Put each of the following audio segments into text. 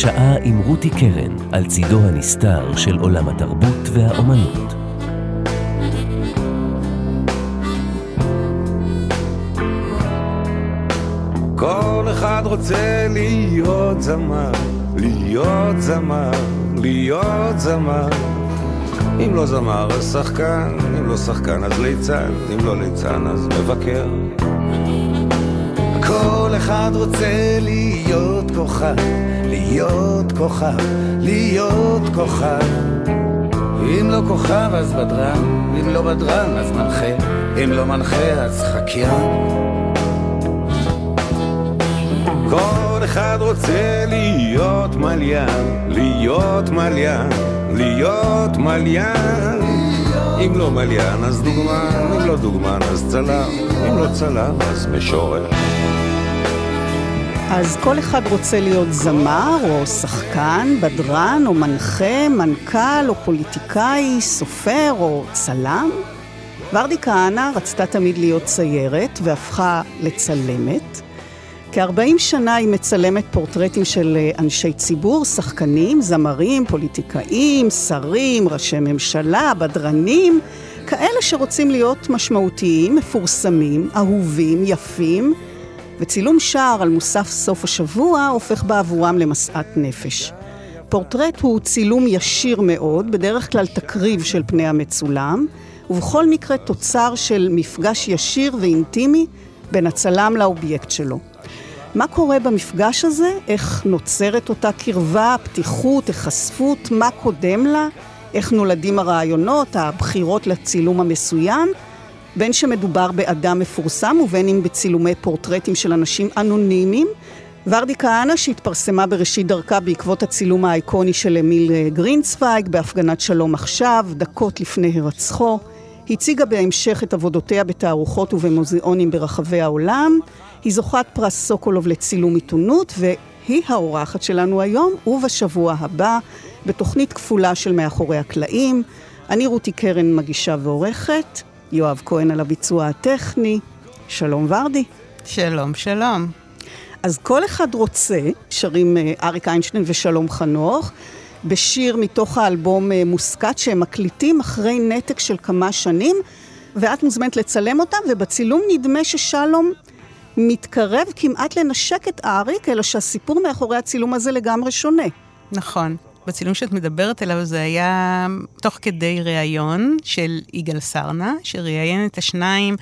שעה עם רותי קרן על צידו הנסתר של עולם התרבות והאומנות. כל אחד רוצה להיות זמר, להיות זמר, להיות זמר. אם לא זמר אז שחקן, אם לא שחקן אז ליצן, אם לא ליצן אז מבקר. כל אחד רוצה להיות כוכב, להיות כוכב, להיות כוכב. אם לא כוכב אז בדרן, אם לא בדרן אז מנחה, אם לא מנחה אז חקיין. כל אחד רוצה להיות מליין, להיות מליין, להיות מליין. אם לא מליין אז דוגמן, אם לא דוגמן אז צלם, אם לא צלם אז משורר. אז כל אחד רוצה להיות זמר, או שחקן, בדרן, או מנחה, מנכ"ל, או פוליטיקאי, סופר, או צלם. ורדי כהנא רצתה תמיד להיות ציירת, והפכה לצלמת. כ-40 שנה היא מצלמת פורטרטים של אה, אנשי ציבור, שחקנים, זמרים, פוליטיקאים, שרים, ראשי ממשלה, בדרנים, כאלה שרוצים להיות משמעותיים, מפורסמים, אהובים, יפים, וצילום שער על מוסף סוף השבוע הופך בעבורם למשאת נפש. פורטרט הוא צילום ישיר מאוד, בדרך כלל תקריב של פני המצולם, ובכל מקרה תוצר של מפגש ישיר ואינטימי בין הצלם לאובייקט שלו. מה קורה במפגש הזה? איך נוצרת אותה קרבה, פתיחות, היחשפות, מה קודם לה? איך נולדים הרעיונות, הבחירות לצילום המסוים? בין שמדובר באדם מפורסם ובין אם בצילומי פורטרטים של אנשים אנונימיים. ורדי כהנא, שהתפרסמה בראשית דרכה בעקבות הצילום האיקוני של אמיל אה, גרינצוויג בהפגנת שלום עכשיו, דקות לפני הירצחו, הציגה בהמשך את עבודותיה בתערוכות ובמוזיאונים ברחבי העולם. היא זוכת פרס סוקולוב לצילום עיתונות, והיא האורחת שלנו היום ובשבוע הבא, בתוכנית כפולה של מאחורי הקלעים. אני רותי קרן, מגישה ועורכת. יואב כהן על הביצוע הטכני. שלום ורדי. שלום, שלום. אז כל אחד רוצה, שרים אה, אריק איינשטיין ושלום חנוך, בשיר מתוך האלבום אה, מוסקת שהם מקליטים אחרי נתק של כמה שנים, ואת מוזמנת לצלם אותם, ובצילום נדמה ששלום מתקרב כמעט לנשק את אריק, אלא שהסיפור מאחורי הצילום הזה לגמרי שונה. נכון. בצילום שאת מדברת עליו זה היה תוך כדי ראיון של יגאל סרנה, שראיין את השניים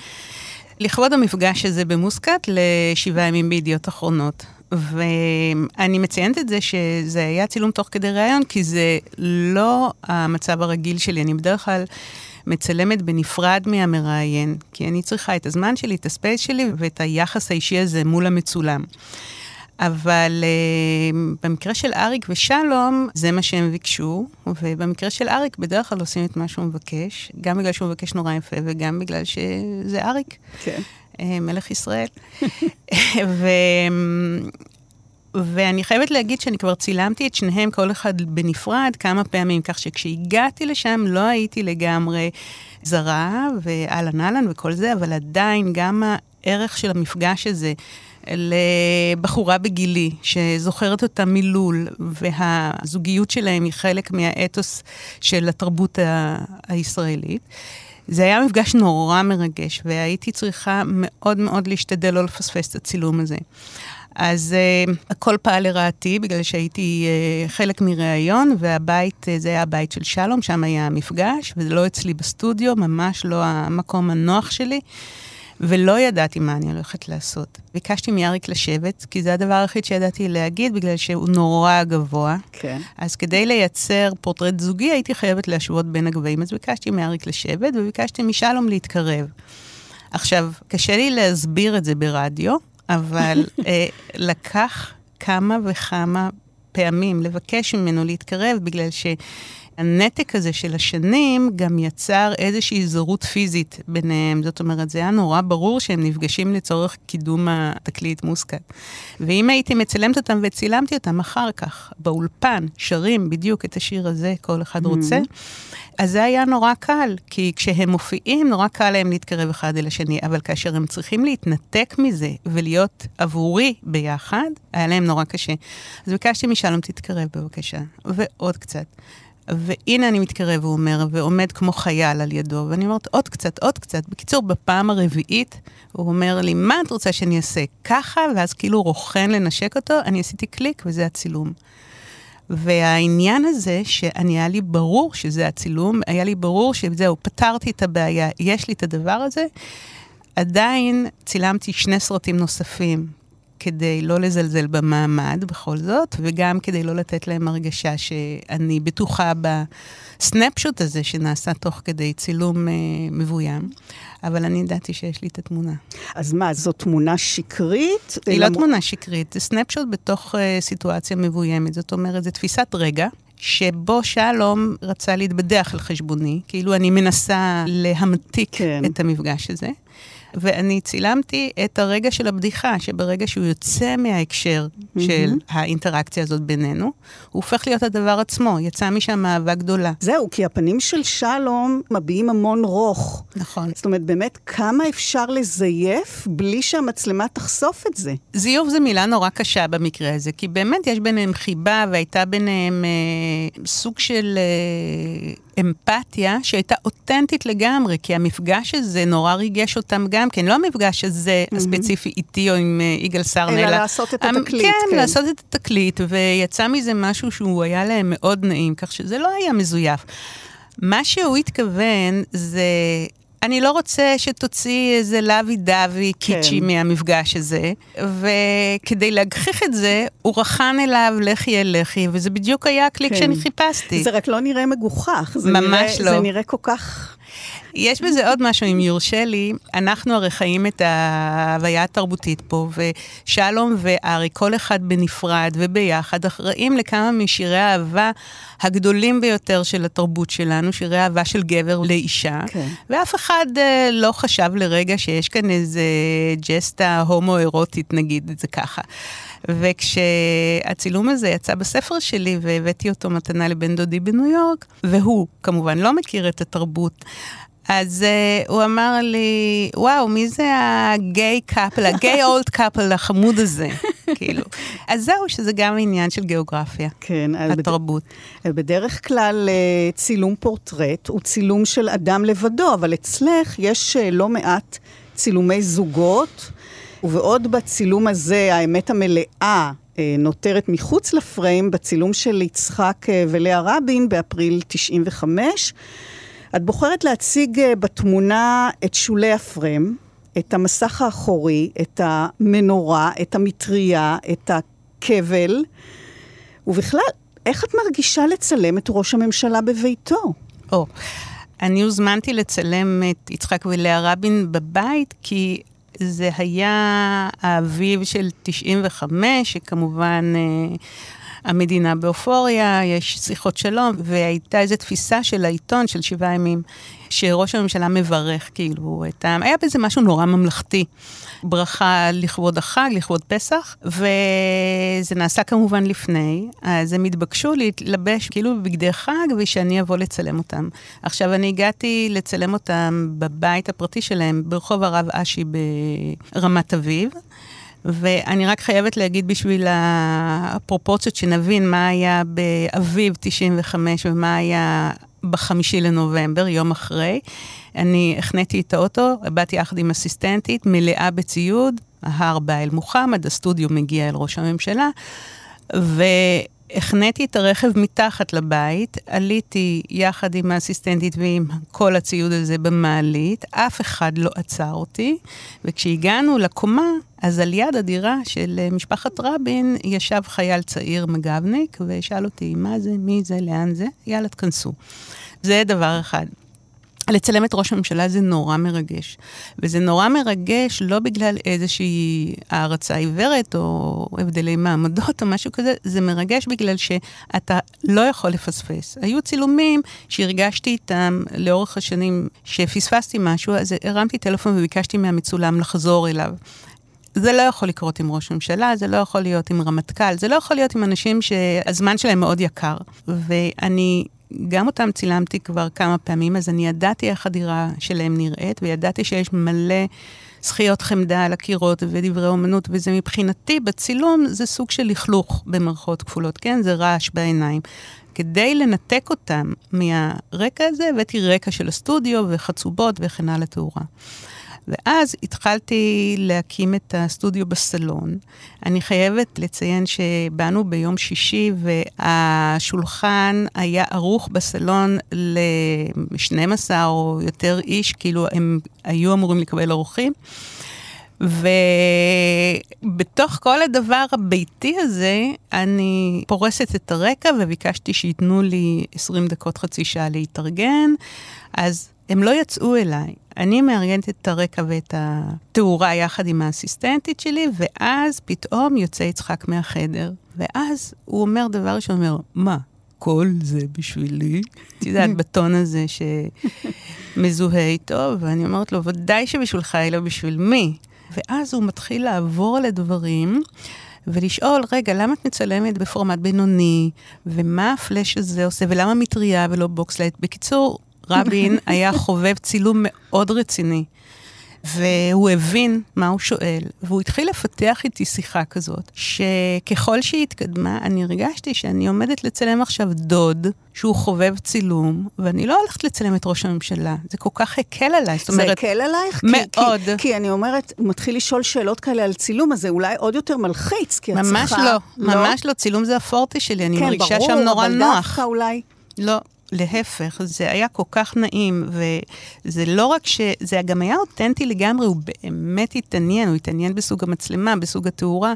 לכבוד המפגש הזה במוסקת לשבעה ימים בידיעות אחרונות. ואני מציינת את זה שזה היה צילום תוך כדי ראיון, כי זה לא המצב הרגיל שלי. אני בדרך כלל מצלמת בנפרד מהמראיין, כי אני צריכה את הזמן שלי, את הספייס שלי ואת היחס האישי הזה מול המצולם. אבל uh, במקרה של אריק ושלום, זה מה שהם ביקשו, ובמקרה של אריק בדרך כלל עושים את מה שהוא מבקש, גם בגלל שהוא מבקש נורא יפה וגם בגלל שזה אריק. כן. uh, מלך ישראל. ו... ואני חייבת להגיד שאני כבר צילמתי את שניהם, כל אחד בנפרד, כמה פעמים, כך שכשהגעתי לשם לא הייתי לגמרי זרה, ואהלן אהלן וכל זה, אבל עדיין גם הערך של המפגש הזה לבחורה בגילי, שזוכרת אותה מלול, והזוגיות שלהם היא חלק מהאתוס של התרבות הישראלית. זה היה מפגש נורא מרגש, והייתי צריכה מאוד מאוד להשתדל לא לפספס את הצילום הזה. אז uh, הכל פעל לרעתי, בגלל שהייתי uh, חלק מראיון, והבית, uh, זה היה הבית של שלום, שם היה המפגש, וזה לא אצלי בסטודיו, ממש לא המקום הנוח שלי. ולא ידעתי מה אני הולכת לעשות. ביקשתי מאריק לשבת, כי זה הדבר היחיד שידעתי להגיד, בגלל שהוא נורא גבוה. כן. אז כדי לייצר פורטרט זוגי, הייתי חייבת להשוות בין הגבהים. אז ביקשתי מאריק לשבת, וביקשתי משלום להתקרב. עכשיו, קשה לי להסביר את זה ברדיו, אבל אה, לקח כמה וכמה פעמים לבקש ממנו להתקרב, בגלל ש... הנתק הזה של השנים גם יצר איזושהי זרות פיזית ביניהם. זאת אומרת, זה היה נורא ברור שהם נפגשים לצורך קידום התקליט מוסקת. ואם הייתי מצלמת אותם וצילמתי אותם אחר כך, באולפן, שרים בדיוק את השיר הזה, כל אחד mm-hmm. רוצה, אז זה היה נורא קל, כי כשהם מופיעים, נורא קל להם להתקרב אחד אל השני, אבל כאשר הם צריכים להתנתק מזה ולהיות עבורי ביחד, היה להם נורא קשה. אז ביקשתי משלום, תתקרב בבקשה, ועוד קצת. והנה אני מתקרב, הוא אומר, ועומד כמו חייל על ידו, ואני אומרת, עוד קצת, עוד קצת. בקיצור, בפעם הרביעית, הוא אומר לי, מה את רוצה שאני אעשה? ככה, ואז כאילו רוכן לנשק אותו, אני עשיתי קליק, וזה הצילום. והעניין הזה, שאני, היה לי ברור שזה הצילום, היה לי ברור שזהו, פתרתי את הבעיה, יש לי את הדבר הזה. עדיין צילמתי שני סרטים נוספים, כדי לא לזלזל במעמד בכל זאת, וגם כדי לא לתת להם הרגשה שאני בטוחה בסנפשוט הזה שנעשה תוך כדי צילום אה, מבוים. אבל אני ידעתי שיש לי את התמונה. אז מה, זו תמונה שקרית? היא לא תמונה שקרית, זה סנפשוט בתוך אה, סיטואציה מבוימת. זאת אומרת, זו תפיסת רגע. שבו שלום רצה להתבדח על חשבוני, כאילו אני מנסה להמתיק כן. את המפגש הזה. ואני צילמתי את הרגע של הבדיחה, שברגע שהוא יוצא מההקשר mm-hmm. של האינטראקציה הזאת בינינו, הוא הופך להיות הדבר עצמו, יצא משם אהבה גדולה. זהו, כי הפנים של שלום מביעים המון רוך. נכון. זאת אומרת, באמת, כמה אפשר לזייף בלי שהמצלמה תחשוף את זה? זיוף זה מילה נורא קשה במקרה הזה, כי באמת יש ביניהם חיבה והייתה ביניהם אה, סוג של... אה, אמפתיה שהייתה אותנטית לגמרי, כי המפגש הזה נורא ריגש אותם גם כן, לא המפגש הזה mm-hmm. הספציפי איתי או עם uh, יגאל סרנה, אלא... אלא לעשות את התקליט, כן. כן, לעשות את התקליט, ויצא מזה משהו שהוא היה להם מאוד נעים, כך שזה לא היה מזויף. מה שהוא התכוון זה אני לא רוצה שתוציא איזה לוי דווי קיצ'י כן. מהמפגש הזה, וכדי להגחיך את זה, הוא רחן אליו לחי אל לחי, וזה בדיוק היה הקליק כן. שאני חיפשתי. זה רק לא נראה מגוחך. ממש נראה, לא. זה נראה כל כך... יש בזה עוד משהו, אם יורשה לי. אנחנו הרי חיים את ההוויה התרבותית פה, ושלום וארי, כל אחד בנפרד וביחד, אחראים לכמה משירי האהבה הגדולים ביותר של התרבות שלנו, שירי אהבה של גבר לאישה. כן. ואף אחד uh, לא חשב לרגע שיש כאן איזה ג'סטה הומו-אירוטית, נגיד את זה ככה. וכשהצילום הזה יצא בספר שלי והבאתי אותו מתנה לבן דודי בניו יורק, והוא כמובן לא מכיר את התרבות, אז uh, הוא אמר לי, וואו, מי זה ה gay couple, ה gay old couple החמוד הזה, כאילו. אז זהו, שזה גם עניין של גיאוגרפיה, כן, התרבות. בד... בדרך כלל אה, צילום פורטרט הוא צילום של אדם לבדו, אבל אצלך יש אה, לא מעט צילומי זוגות, ובעוד בצילום הזה, האמת המלאה, נותרת מחוץ לפריים, בצילום של יצחק ולאה רבין באפריל 95, את בוחרת להציג אה, בתמונה את שולי הפרם, את המסך האחורי, את המנורה, את המטריה, את הכבל, ובכלל, איך את מרגישה לצלם את ראש הממשלה בביתו? או, אני הוזמנתי לצלם את יצחק ולאה רבין בבית, כי זה היה האביב של 95, שכמובן אה, המדינה באופוריה, יש שיחות שלום, והייתה איזו תפיסה של העיתון של שבעה ימים, שראש הממשלה מברך, כאילו, את ה... היה בזה משהו נורא ממלכתי. ברכה לכבוד החג, לכבוד פסח, וזה נעשה כמובן לפני, אז הם התבקשו להתלבש כאילו בבגדי חג ושאני אבוא לצלם אותם. עכשיו, אני הגעתי לצלם אותם בבית הפרטי שלהם ברחוב הרב אשי ברמת אביב. ואני רק חייבת להגיד בשביל הפרופורציות, שנבין מה היה באביב 95 ומה היה בחמישי לנובמבר, יום אחרי. אני החניתי את האוטו, באתי יחד עם אסיסטנטית, מלאה בציוד, ההר בא אל מוחמד, הסטודיו מגיע אל ראש הממשלה, ו... החניתי את הרכב מתחת לבית, עליתי יחד עם האסיסטנטית ועם כל הציוד הזה במעלית, אף אחד לא עצר אותי, וכשהגענו לקומה, אז על יד הדירה של אה, משפחת רבין ישב חייל צעיר מג"בניק, ושאל אותי, מה זה, מי זה, לאן זה? יאללה, תכנסו. זה דבר אחד. לצלם את ראש הממשלה זה נורא מרגש. וזה נורא מרגש לא בגלל איזושהי הערצה עיוורת או הבדלי מעמדות או משהו כזה, זה מרגש בגלל שאתה לא יכול לפספס. היו צילומים שהרגשתי איתם לאורך השנים שפספסתי משהו, אז הרמתי טלפון וביקשתי מהמצולם לחזור אליו. זה לא יכול לקרות עם ראש הממשלה, זה לא יכול להיות עם רמטכ"ל, זה לא יכול להיות עם אנשים שהזמן שלהם מאוד יקר. ואני גם אותם צילמתי כבר כמה פעמים, אז אני ידעתי איך הדירה שלהם נראית, וידעתי שיש מלא זכיות חמדה על הקירות ודברי אומנות, וזה מבחינתי, בצילום, זה סוג של לכלוך במרכאות כפולות, כן? זה רעש בעיניים. כדי לנתק אותם מהרקע הזה, הבאתי רקע של הסטודיו וחצובות וכן הלאה תאורה. ואז התחלתי להקים את הסטודיו בסלון. אני חייבת לציין שבאנו ביום שישי והשולחן היה ערוך בסלון ל-12 או יותר איש, כאילו הם היו אמורים לקבל אורחים. ובתוך כל הדבר הביתי הזה, אני פורסת את הרקע וביקשתי שייתנו לי 20 דקות, חצי שעה להתארגן. אז הם לא יצאו אליי. אני מארגנת את הרקע ואת התאורה יחד עם האסיסטנטית שלי, ואז פתאום יוצא יצחק מהחדר. ואז הוא אומר דבר ראשון, אומר, מה, כל זה בשבילי? את יודעת, בטון הזה שמזוהה איתו, ואני אומרת לו, ודאי שבשבילך, אלא בשביל מי? ואז הוא מתחיל לעבור על הדברים. ולשאול, רגע, למה את מצלמת בפורמט בינוני, ומה הפלאש הזה עושה, ולמה מטריה ולא box light? בקיצור, רבין היה חובב צילום מאוד רציני. והוא הבין מה הוא שואל, והוא התחיל לפתח איתי שיחה כזאת, שככל שהיא התקדמה, אני הרגשתי שאני עומדת לצלם עכשיו דוד, שהוא חובב צילום, ואני לא הולכת לצלם את ראש הממשלה. זה כל כך הקל עליי, זאת אומרת... זה הקל עלייך? מאוד. כי, כי אני אומרת, הוא מתחיל לשאול שאלות כאלה על צילום, אז זה אולי עוד יותר מלחיץ, כי את צריכה... ממש לא, ממש לא, צילום זה הפורטה שלי, אני כן, מרגישה ברור, שם נורא אבל נוח. דווקא אולי... לא, להפך, זה היה כל כך נעים, וזה לא רק ש... זה גם היה אותנטי לגמרי, הוא באמת התעניין, הוא התעניין בסוג המצלמה, בסוג התאורה.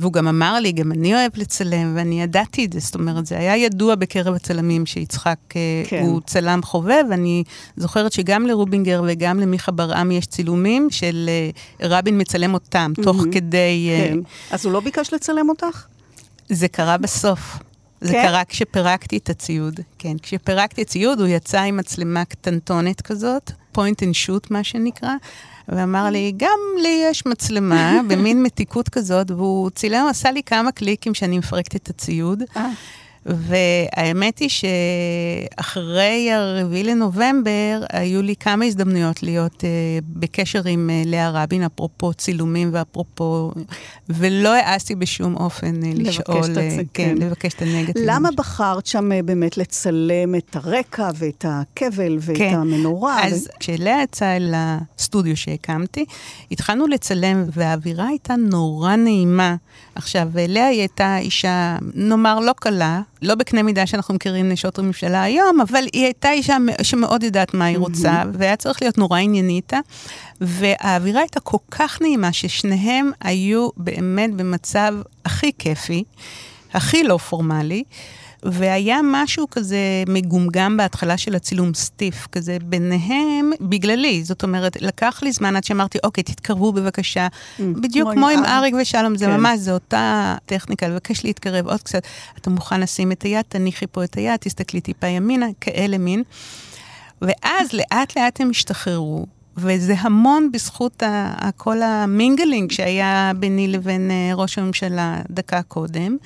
והוא גם אמר לי, גם אני אוהב לצלם, ואני ידעתי את זה, זאת אומרת, זה היה ידוע בקרב הצלמים שיצחק כן. כן. הוא צלם חובב. אני זוכרת שגם לרובינגר וגם למיכה ברעם יש צילומים של אה, רבין מצלם אותם, תוך כדי... אה, כן. אז הוא לא ביקש לצלם אותך? זה קרה בסוף. זה כן? קרה כשפירקתי את הציוד. כן, כשפירקתי את הציוד, הוא יצא עם מצלמה קטנטונת כזאת, point and shoot מה שנקרא, ואמר לי, גם לי יש מצלמה, במין מתיקות כזאת, והוא צילם, עשה לי כמה קליקים שאני מפרקת את הציוד. אה. והאמת היא שאחרי הרביעי לנובמבר, היו לי כמה הזדמנויות להיות uh, בקשר עם uh, לאה רבין, אפרופו צילומים ואפרופו, ולא העזתי בשום אופן uh, לבקש לשאול, את הצ- uh, כן. לבקש את הנגטיב. למה בחרת שם אה, באמת לצלם את הרקע ואת הכבל ואת כן. המנורה? אז כשלאה יצאה אל הסטודיו שהקמתי, התחלנו לצלם, והאווירה הייתה נורא נעימה. עכשיו, לאה היא הייתה אישה, נאמר, לא קלה, לא בקנה מידה שאנחנו מכירים נשות הממשלה היום, אבל היא הייתה אישה שמאוד יודעת מה היא רוצה, והיה צריך להיות נורא ענייני איתה. והאווירה הייתה כל כך נעימה, ששניהם היו באמת במצב הכי כיפי, הכי לא פורמלי. והיה משהו כזה מגומגם בהתחלה של הצילום סטיף, כזה ביניהם, בגללי. זאת אומרת, לקח לי זמן עד שאמרתי, אוקיי, תתקרבו בבקשה. בדיוק כמו עם אריק. ושלום, זה כן. ממש, זו אותה טכניקה, לבקש להתקרב עוד קצת. אתה מוכן לשים את היד, תניחי פה את היד, תסתכלי טיפה ימינה, כאלה מין. ואז לאט לאט הם השתחררו. וזה המון בזכות ה- כל המינגלינג שהיה ביני לבין אה, ראש הממשלה דקה קודם.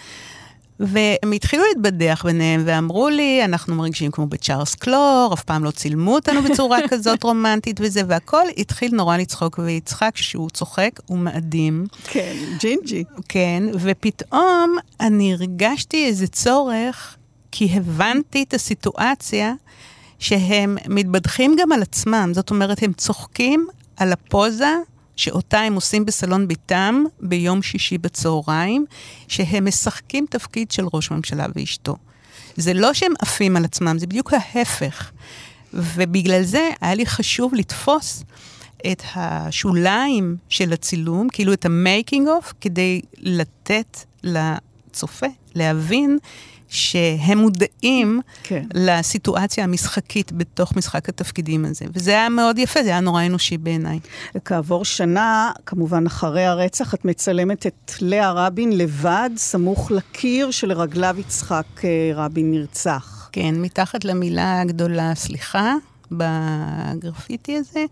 והם התחילו להתבדח ביניהם ואמרו לי, אנחנו מרגישים כמו בצ'ארלס קלור, אף פעם לא צילמו אותנו בצורה כזאת רומנטית וזה, והכל התחיל נורא לצחוק, ויצחק, כשהוא צוחק, הוא מאדים. כן, ג'ינג'י. כן, ופתאום אני הרגשתי איזה צורך, כי הבנתי את הסיטואציה שהם מתבדחים גם על עצמם. זאת אומרת, הם צוחקים על הפוזה שאותה הם עושים בסלון ביתם ביום שישי בצהריים, שהם משחקים תפקיד של ראש ממשלה ואשתו. זה לא שהם עפים על עצמם, זה בדיוק ההפך. ובגלל זה היה לי חשוב לתפוס את השוליים של הצילום, כאילו את ה making of, כדי לתת לצופה להבין שהם מודעים כן. לסיטואציה המשחקית בתוך משחק התפקידים הזה. וזה היה מאוד יפה, זה היה נורא אנושי בעיניי. כעבור שנה, כמובן אחרי הרצח, את מצלמת את לאה רבין לבד, סמוך לקיר שלרגליו יצחק אה, רבין נרצח. כן, מתחת למילה הגדולה סליחה, בגרפיטי הזה.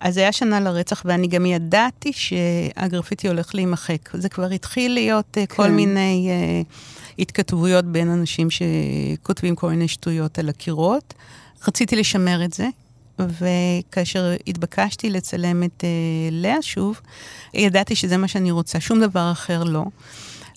אז היה שנה לרצח, ואני גם ידעתי שהגרפיטי הולך להימחק. זה כבר התחיל להיות כן. כל מיני uh, התכתבויות בין אנשים שכותבים כל מיני שטויות על הקירות. רציתי לשמר את זה, וכאשר התבקשתי לצלם את uh, לאה שוב, ידעתי שזה מה שאני רוצה, שום דבר אחר לא.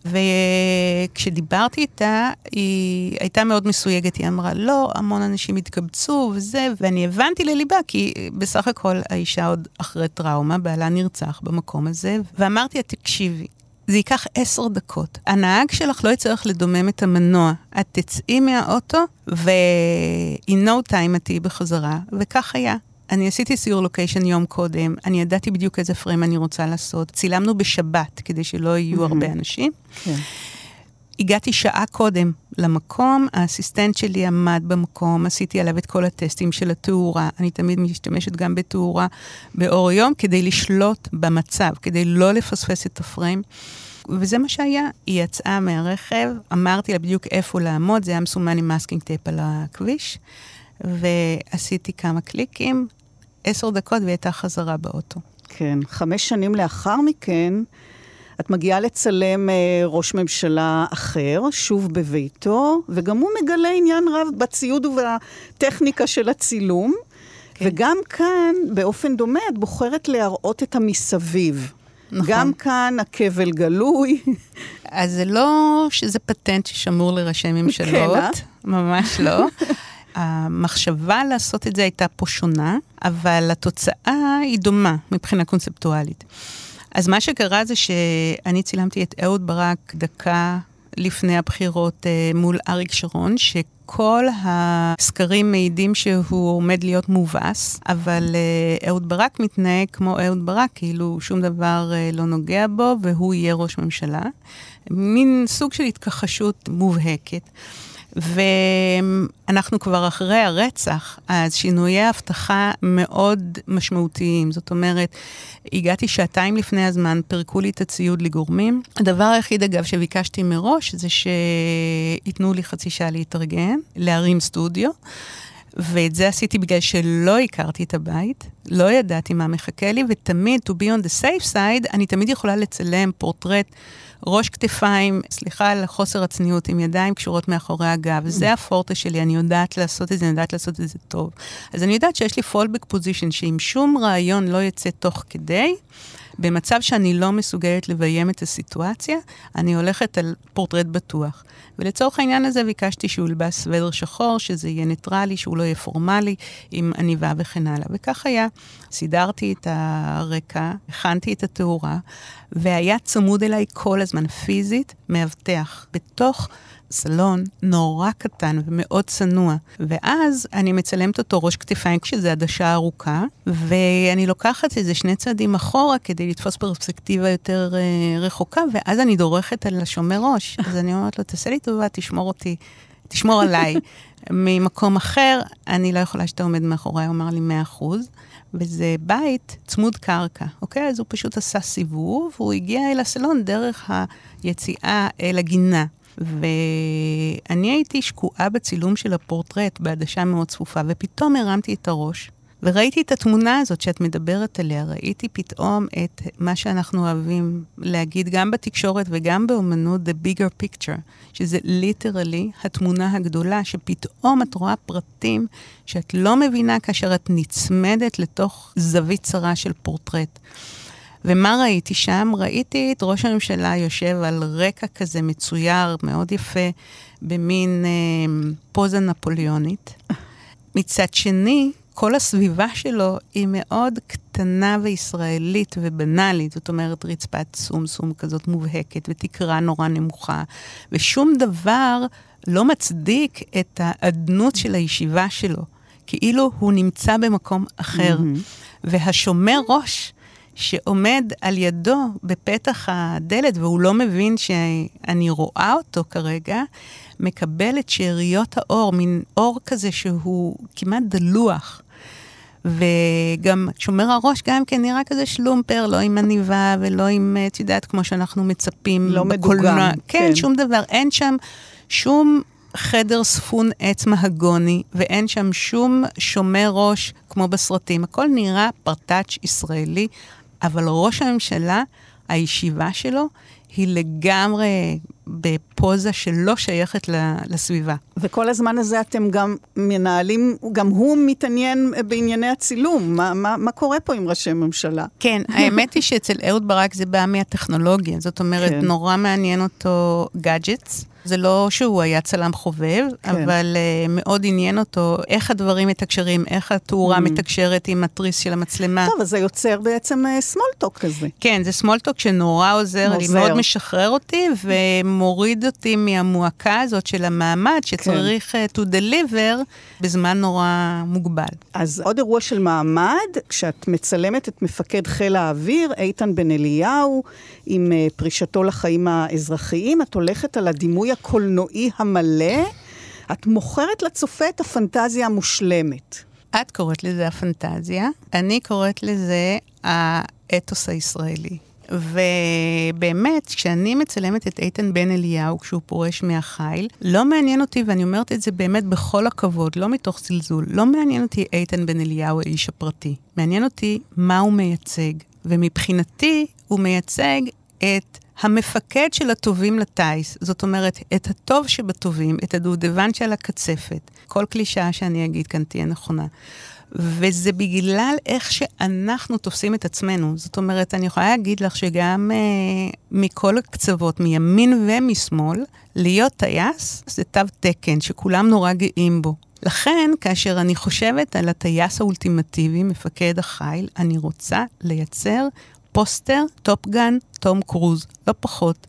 וכשדיברתי איתה, היא הייתה מאוד מסויגת, היא אמרה, לא, המון אנשים התקבצו וזה, ואני הבנתי לליבה, כי בסך הכל האישה עוד אחרי טראומה, בעלה נרצח במקום הזה, ואמרתי לה, תקשיבי, זה ייקח עשר דקות. הנהג שלך לא יצטרך לדומם את המנוע. את תצאי מהאוטו, ו-in no time את תהיי בחזרה, וכך היה. אני עשיתי סיור לוקיישן יום קודם, אני ידעתי בדיוק איזה פריים אני רוצה לעשות. צילמנו בשבת, כדי שלא יהיו mm-hmm. הרבה אנשים. כן. הגעתי שעה קודם למקום, האסיסטנט שלי עמד במקום, עשיתי עליו את כל הטסטים של התאורה. אני תמיד משתמשת גם בתאורה באור יום כדי לשלוט במצב, כדי לא לפספס את הפריים. וזה מה שהיה. היא יצאה מהרכב, אמרתי לה בדיוק איפה לעמוד, זה היה מסומן עם masking tape על הכביש, ועשיתי כמה קליקים, עשר דקות והיא הייתה חזרה באוטו. כן, חמש שנים לאחר מכן, את מגיעה לצלם אה, ראש ממשלה אחר, שוב בביתו, וגם הוא מגלה עניין רב בציוד ובטכניקה של הצילום. כן. וגם כאן, באופן דומה, את בוחרת להראות את המסביב. נכון. גם כאן הכבל גלוי. אז זה לא שזה פטנט ששמור לראשי ממשלות, כן, אה? ממש לא. המחשבה לעשות את זה הייתה פה שונה, אבל התוצאה היא דומה מבחינה קונספטואלית. אז מה שקרה זה שאני צילמתי את אהוד ברק דקה לפני הבחירות אה, מול אריק שרון, שכל הסקרים מעידים שהוא עומד להיות מובס, אבל אה, אהוד ברק מתנהג כמו אהוד ברק, כאילו שום דבר אה, לא נוגע בו והוא יהיה ראש ממשלה. מין סוג של התכחשות מובהקת. ואנחנו כבר אחרי הרצח, אז שינויי האבטחה מאוד משמעותיים. זאת אומרת, הגעתי שעתיים לפני הזמן, פירקו לי את הציוד לגורמים. הדבר היחיד, אגב, שביקשתי מראש, זה שייתנו לי חצי שעה להתארגן, להרים סטודיו. ואת זה עשיתי בגלל שלא הכרתי את הבית, לא ידעתי מה מחכה לי, ותמיד, to be on the safe side, אני תמיד יכולה לצלם פורטרט ראש כתפיים, סליחה על חוסר הצניעות, עם ידיים קשורות מאחורי הגב. זה הפורטה שלי, אני יודעת לעשות את זה, אני יודעת לעשות את זה טוב. אז אני יודעת שיש לי fallback position, שאם שום רעיון לא יצא תוך כדי, במצב שאני לא מסוגלת לביים את הסיטואציה, אני הולכת על פורטרט בטוח. ולצורך העניין הזה ביקשתי שהוא ילבש סוודר שחור, שזה יהיה ניטרלי, שהוא לא יהיה פורמלי, עם עניבה וכן הלאה. וכך היה. סידרתי את הרקע, הכנתי את התאורה, והיה צמוד אליי כל הזמן, פיזית, מאבטח. בתוך סלון נורא קטן ומאוד צנוע. ואז אני מצלמת אותו ראש כתפיים כשזה עדשה ארוכה, ואני לוקחת איזה שני צעדים אחורה כדי לתפוס פרספקטיבה יותר uh, רחוקה, ואז אני דורכת על השומר ראש. אז אני אומרת לו, תעשה לי טובה, תשמור אותי, תשמור עליי. ממקום אחר, אני לא יכולה שאתה עומד מאחוריי, הוא אמר לי 100 אחוז. וזה בית צמוד קרקע, אוקיי? אז הוא פשוט עשה סיבוב, והוא הגיע אל הסלון דרך היציאה אל הגינה. ואני הייתי שקועה בצילום של הפורטרט בעדשה מאוד צפופה, ופתאום הרמתי את הראש, וראיתי את התמונה הזאת שאת מדברת עליה, ראיתי פתאום את מה שאנחנו אוהבים להגיד גם בתקשורת וגם באומנות, the bigger picture, שזה ליטרלי התמונה הגדולה, שפתאום את רואה פרטים שאת לא מבינה כאשר את נצמדת לתוך זווית צרה של פורטרט. ומה ראיתי שם? ראיתי את ראש הממשלה יושב על רקע כזה מצויר, מאוד יפה, במין אה, פוזה נפוליאונית. מצד שני, כל הסביבה שלו היא מאוד קטנה וישראלית ובנאלית, זאת אומרת רצפת סום-סום כזאת מובהקת ותקרה נורא נמוכה, ושום דבר לא מצדיק את האדנות של הישיבה שלו, כאילו הוא נמצא במקום אחר. Mm-hmm. והשומר ראש שעומד על ידו בפתח הדלת, והוא לא מבין שאני רואה אותו כרגע, מקבל את שאריות האור, מין אור כזה שהוא כמעט דלוח. וגם שומר הראש גם כן נראה כזה שלומפר, לא עם עניבה ולא עם, את יודעת, כמו שאנחנו מצפים לא בקולנוע. מדוגם, כן, כן. שום דבר. אין שם שום חדר ספון עץ מהגוני, ואין שם שום שומר ראש כמו בסרטים. הכל נראה פרטאץ' ישראלי, אבל ראש הממשלה, הישיבה שלו, היא לגמרי בפוזה שלא שייכת לסביבה. וכל הזמן הזה אתם גם מנהלים, גם הוא מתעניין בענייני הצילום. מה, מה, מה קורה פה עם ראשי ממשלה? כן, האמת היא שאצל אהוד ברק זה בא מהטכנולוגיה. זאת אומרת, כן. כן. נורא מעניין אותו גאדג'טס. זה לא שהוא היה צלם חובב, כן. כן. אבל uh, מאוד עניין אותו איך הדברים מתקשרים, איך התאורה Mm. מתקשרת עם התריס של המצלמה. טוב, אז זה יוצר בעצם small talk כזה. כן, זה small talk שנורא עוזר לי, עוזר. מאוד משחרר אותי ומוריד אותי מהמועקה הזאת של המעמד שצריך כן. to deliver בזמן נורא מוגבל. אז עוד אירוע של מעמד, כשאת מצלמת את מפקד חיל האוויר, איתן בן אליהו, עם אה, פרישתו לחיים האזרחיים, את הולכת על הדימוי הקולנועי המלא, את מוכרת לצופה את הפנטזיה המושלמת. את קוראת לזה הפנטזיה, אני קוראת לזה האתוס הישראלי. ובאמת, כשאני מצלמת את איתן בן אליהו כשהוא פורש מהחיל, לא מעניין אותי, ואני אומרת את זה באמת בכל הכבוד, לא מתוך זלזול, לא מעניין אותי איתן בן אליהו האיש הפרטי. מעניין אותי מה הוא מייצג. ומבחינתי, הוא מייצג את המפקד של הטובים לטיס, זאת אומרת, את הטוב שבטובים, את הדובדבן של הקצפת. כל קלישאה שאני אגיד כאן תהיה נכונה. וזה בגלל איך שאנחנו תופסים את עצמנו. זאת אומרת, אני יכולה להגיד לך שגם אה, מכל הקצוות, מימין ומשמאל, להיות טייס זה תו תקן שכולם נורא גאים בו. לכן, כאשר אני חושבת על הטייס האולטימטיבי, מפקד החיל, אני רוצה לייצר פוסטר Top Gun תום קרוז, לא פחות.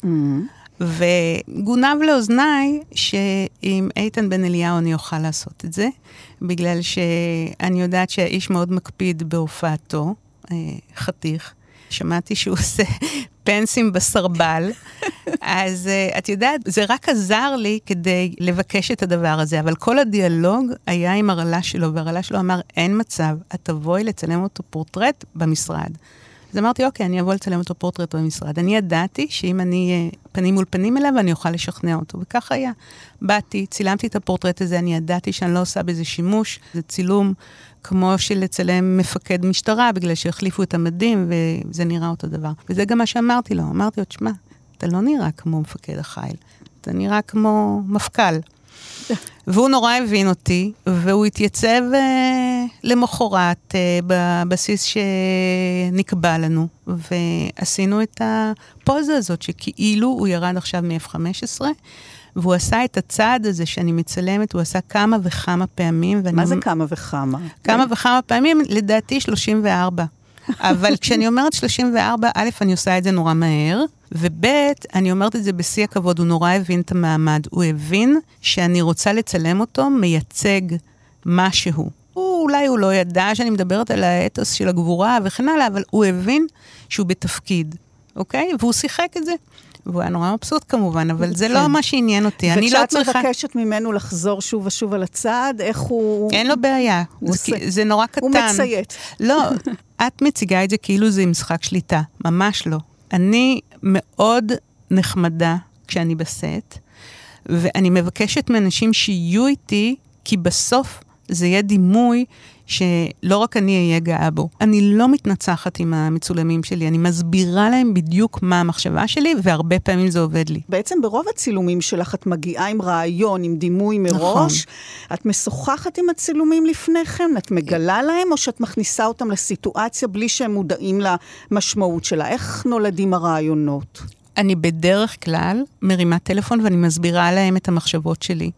וגונב לאוזניי שעם איתן בן אליהו אני אוכל לעשות את זה, בגלל שאני יודעת שהאיש מאוד מקפיד בהופעתו, אה, חתיך. שמעתי שהוא עושה פנסים בסרבל, אז uh, את יודעת, זה רק עזר לי כדי לבקש את הדבר הזה, אבל כל הדיאלוג היה עם הרל"ש שלו, והרל"ש שלו אמר, אין מצב, את תבואי לצלם אותו פורטרט במשרד. אז אמרתי, אוקיי, אני אבוא לצלם אותו פורטרט במשרד. אני ידעתי שאם אני אהיה פנים מול פנים אליו, אני אוכל לשכנע אותו, וכך היה. באתי, צילמתי את הפורטרט הזה, אני ידעתי שאני לא עושה בזה שימוש. זה צילום כמו של לצלם מפקד משטרה, בגלל שהחליפו את המדים, וזה נראה אותו דבר. וזה גם מה שאמרתי לו, אמרתי לו, תשמע, אתה לא נראה כמו מפקד החיל, אתה נראה כמו מפכ"ל. והוא נורא הבין אותי, והוא התייצב אה, למחרת אה, בבסיס שנקבע לנו, ועשינו את הפוזה הזאת, שכאילו הוא ירד עכשיו מ-F-15, והוא עשה את הצעד הזה שאני מצלמת, הוא עשה כמה וכמה פעמים. ואני... מה זה כמה וכמה? כמה וכמה פעמים, לדעתי 34. אבל כשאני אומרת 34, א', אני עושה את זה נורא מהר, וב', אני אומרת את זה בשיא הכבוד, הוא נורא הבין את המעמד. הוא הבין שאני רוצה לצלם אותו מייצג משהו. הוא, אולי הוא לא ידע שאני מדברת על האתוס של הגבורה וכן הלאה, אבל הוא הבין שהוא בתפקיד, אוקיי? והוא שיחק את זה. והוא היה נורא מבסוט כמובן, אבל זה לא מה שעניין אותי. אני לא צריכה... וכשאת מבקשת ממנו לחזור שוב ושוב על הצעד, איך הוא... אין לו בעיה. הוא זה, עושה- זה נורא קטן. הוא מציית. לא, את מציגה את זה כאילו זה משחק שליטה, ממש לא. אני מאוד נחמדה כשאני בסט, ואני מבקשת מאנשים שיהיו איתי, כי בסוף זה יהיה דימוי שלא רק אני אהיה גאה בו. אני לא מתנצחת עם המצולמים שלי, אני מסבירה להם בדיוק מה המחשבה שלי, והרבה פעמים זה עובד לי. בעצם ברוב הצילומים שלך את מגיעה עם רעיון, עם דימוי מראש. נכון. את משוחחת עם הצילומים לפני כן? את מגלה להם, או שאת מכניסה אותם לסיטואציה בלי שהם מודעים למשמעות שלה? איך נולדים הרעיונות? אני בדרך כלל מרימה טלפון ואני מסבירה להם את המחשבות שלי.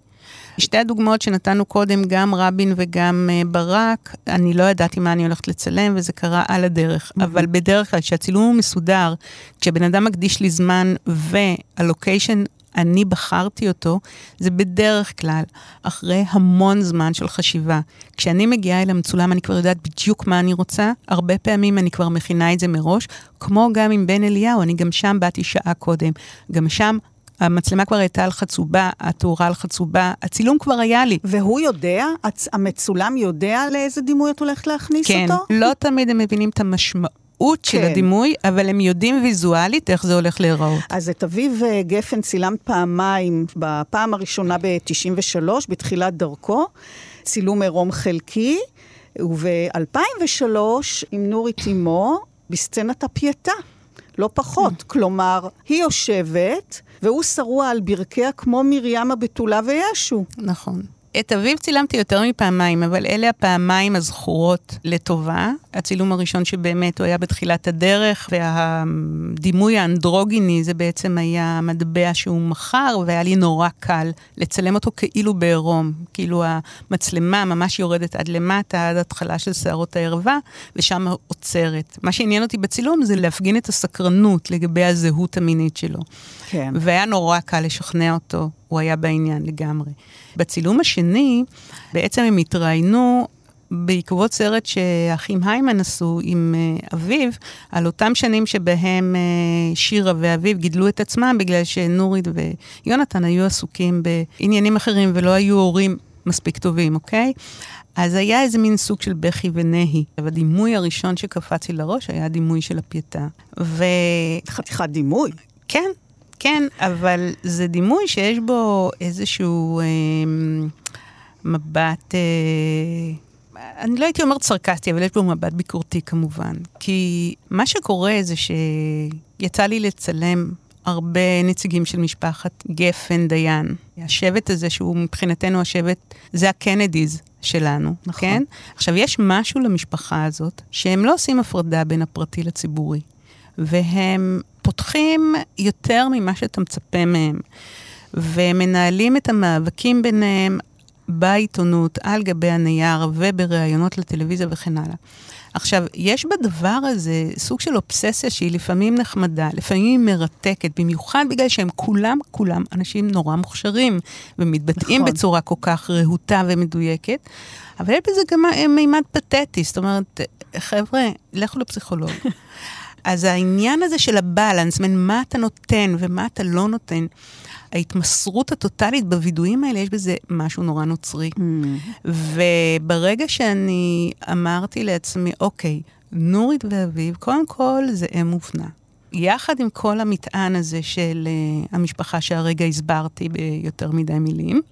שתי הדוגמאות שנתנו קודם, גם רבין וגם uh, ברק, אני לא ידעתי מה אני הולכת לצלם, וזה קרה על הדרך. Mm-hmm. אבל בדרך כלל, כשהצילום הוא מסודר, כשבן אדם מקדיש לי זמן והלוקיישן אני בחרתי אותו, זה בדרך כלל אחרי המון זמן של חשיבה. כשאני מגיעה אל המצולם, אני כבר יודעת בדיוק מה אני רוצה, הרבה פעמים אני כבר מכינה את זה מראש, כמו גם עם בן אליהו, אני גם שם באתי שעה קודם. גם שם המצלמה כבר הייתה על חצובה, התאורה על חצובה, הצילום כבר היה לי. והוא יודע, הצ- המצולם יודע לאיזה דימוי את הולכת להכניס כן, אותו? לא תמיד הם מבינים את המשמעות של כן. הדימוי, אבל הם יודעים ויזואלית איך זה הולך להיראות. אז את אביב אה, גפן צילמת פעמיים, בפעם הראשונה ב-93, בתחילת דרכו, צילום עירום חלקי, וב-2003 עם נורית אמו, בסצנת הפייטה, לא פחות. כלומר, היא יושבת, והוא שרוע על ברכיה כמו מרים הבתולה וישו. נכון. את אביב צילמתי יותר מפעמיים, אבל אלה הפעמיים הזכורות לטובה. הצילום הראשון שבאמת הוא היה בתחילת הדרך, והדימוי האנדרוגיני זה בעצם היה מטבע שהוא מכר, והיה לי נורא קל לצלם אותו כאילו בעירום. כאילו המצלמה ממש יורדת עד למטה, עד התחלה של שערות הערווה, ושם עוצרת. מה שעניין אותי בצילום זה להפגין את הסקרנות לגבי הזהות המינית שלו. כן. והיה נורא קל לשכנע אותו, הוא היה בעניין לגמרי. בצילום השני, בעצם הם התראיינו בעקבות סרט שהאחים היימן עשו עם uh, אביו, על אותם שנים שבהם uh, שירה ואביו גידלו את עצמם, בגלל שנורית ויונתן היו עסוקים בעניינים אחרים ולא היו הורים מספיק טובים, אוקיי? אז היה איזה מין סוג של בכי ונהי. והדימוי הראשון שקפץ לי לראש היה הדימוי של הפייטה. ו... חתיכת דימוי. כן, כן, אבל זה דימוי שיש בו איזשהו אה, מבט, אה, אני לא הייתי אומרת סרקסטי, אבל יש בו מבט ביקורתי כמובן. כי מה שקורה זה שיצא לי לצלם הרבה נציגים של משפחת גפן דיין. השבט הזה, שהוא מבחינתנו השבט, זה הקנדיז שלנו, נכון. כן? עכשיו, יש משהו למשפחה הזאת, שהם לא עושים הפרדה בין הפרטי לציבורי. והם פותחים יותר ממה שאתה מצפה מהם, ומנהלים את המאבקים ביניהם בעיתונות, על גבי הנייר ובראיונות לטלוויזיה וכן הלאה. עכשיו, יש בדבר הזה סוג של אובססיה שהיא לפעמים נחמדה, לפעמים מרתקת, במיוחד בגלל שהם כולם, כולם אנשים נורא מוכשרים, ומתבטאים נכון. בצורה כל כך רהוטה ומדויקת, אבל יש בזה גם מימד פתטי, זאת אומרת, חבר'ה, לכו לפסיכולוג. אז העניין הזה של הבלנס בין מה אתה נותן ומה אתה לא נותן, ההתמסרות הטוטלית בווידואים האלה, יש בזה משהו נורא נוצרי. וברגע שאני אמרתי לעצמי, אוקיי, נורית ואביב, קודם כל זה אם ובנה. יחד עם כל המטען הזה של uh, המשפחה שהרגע הסברתי ביותר מדי מילים,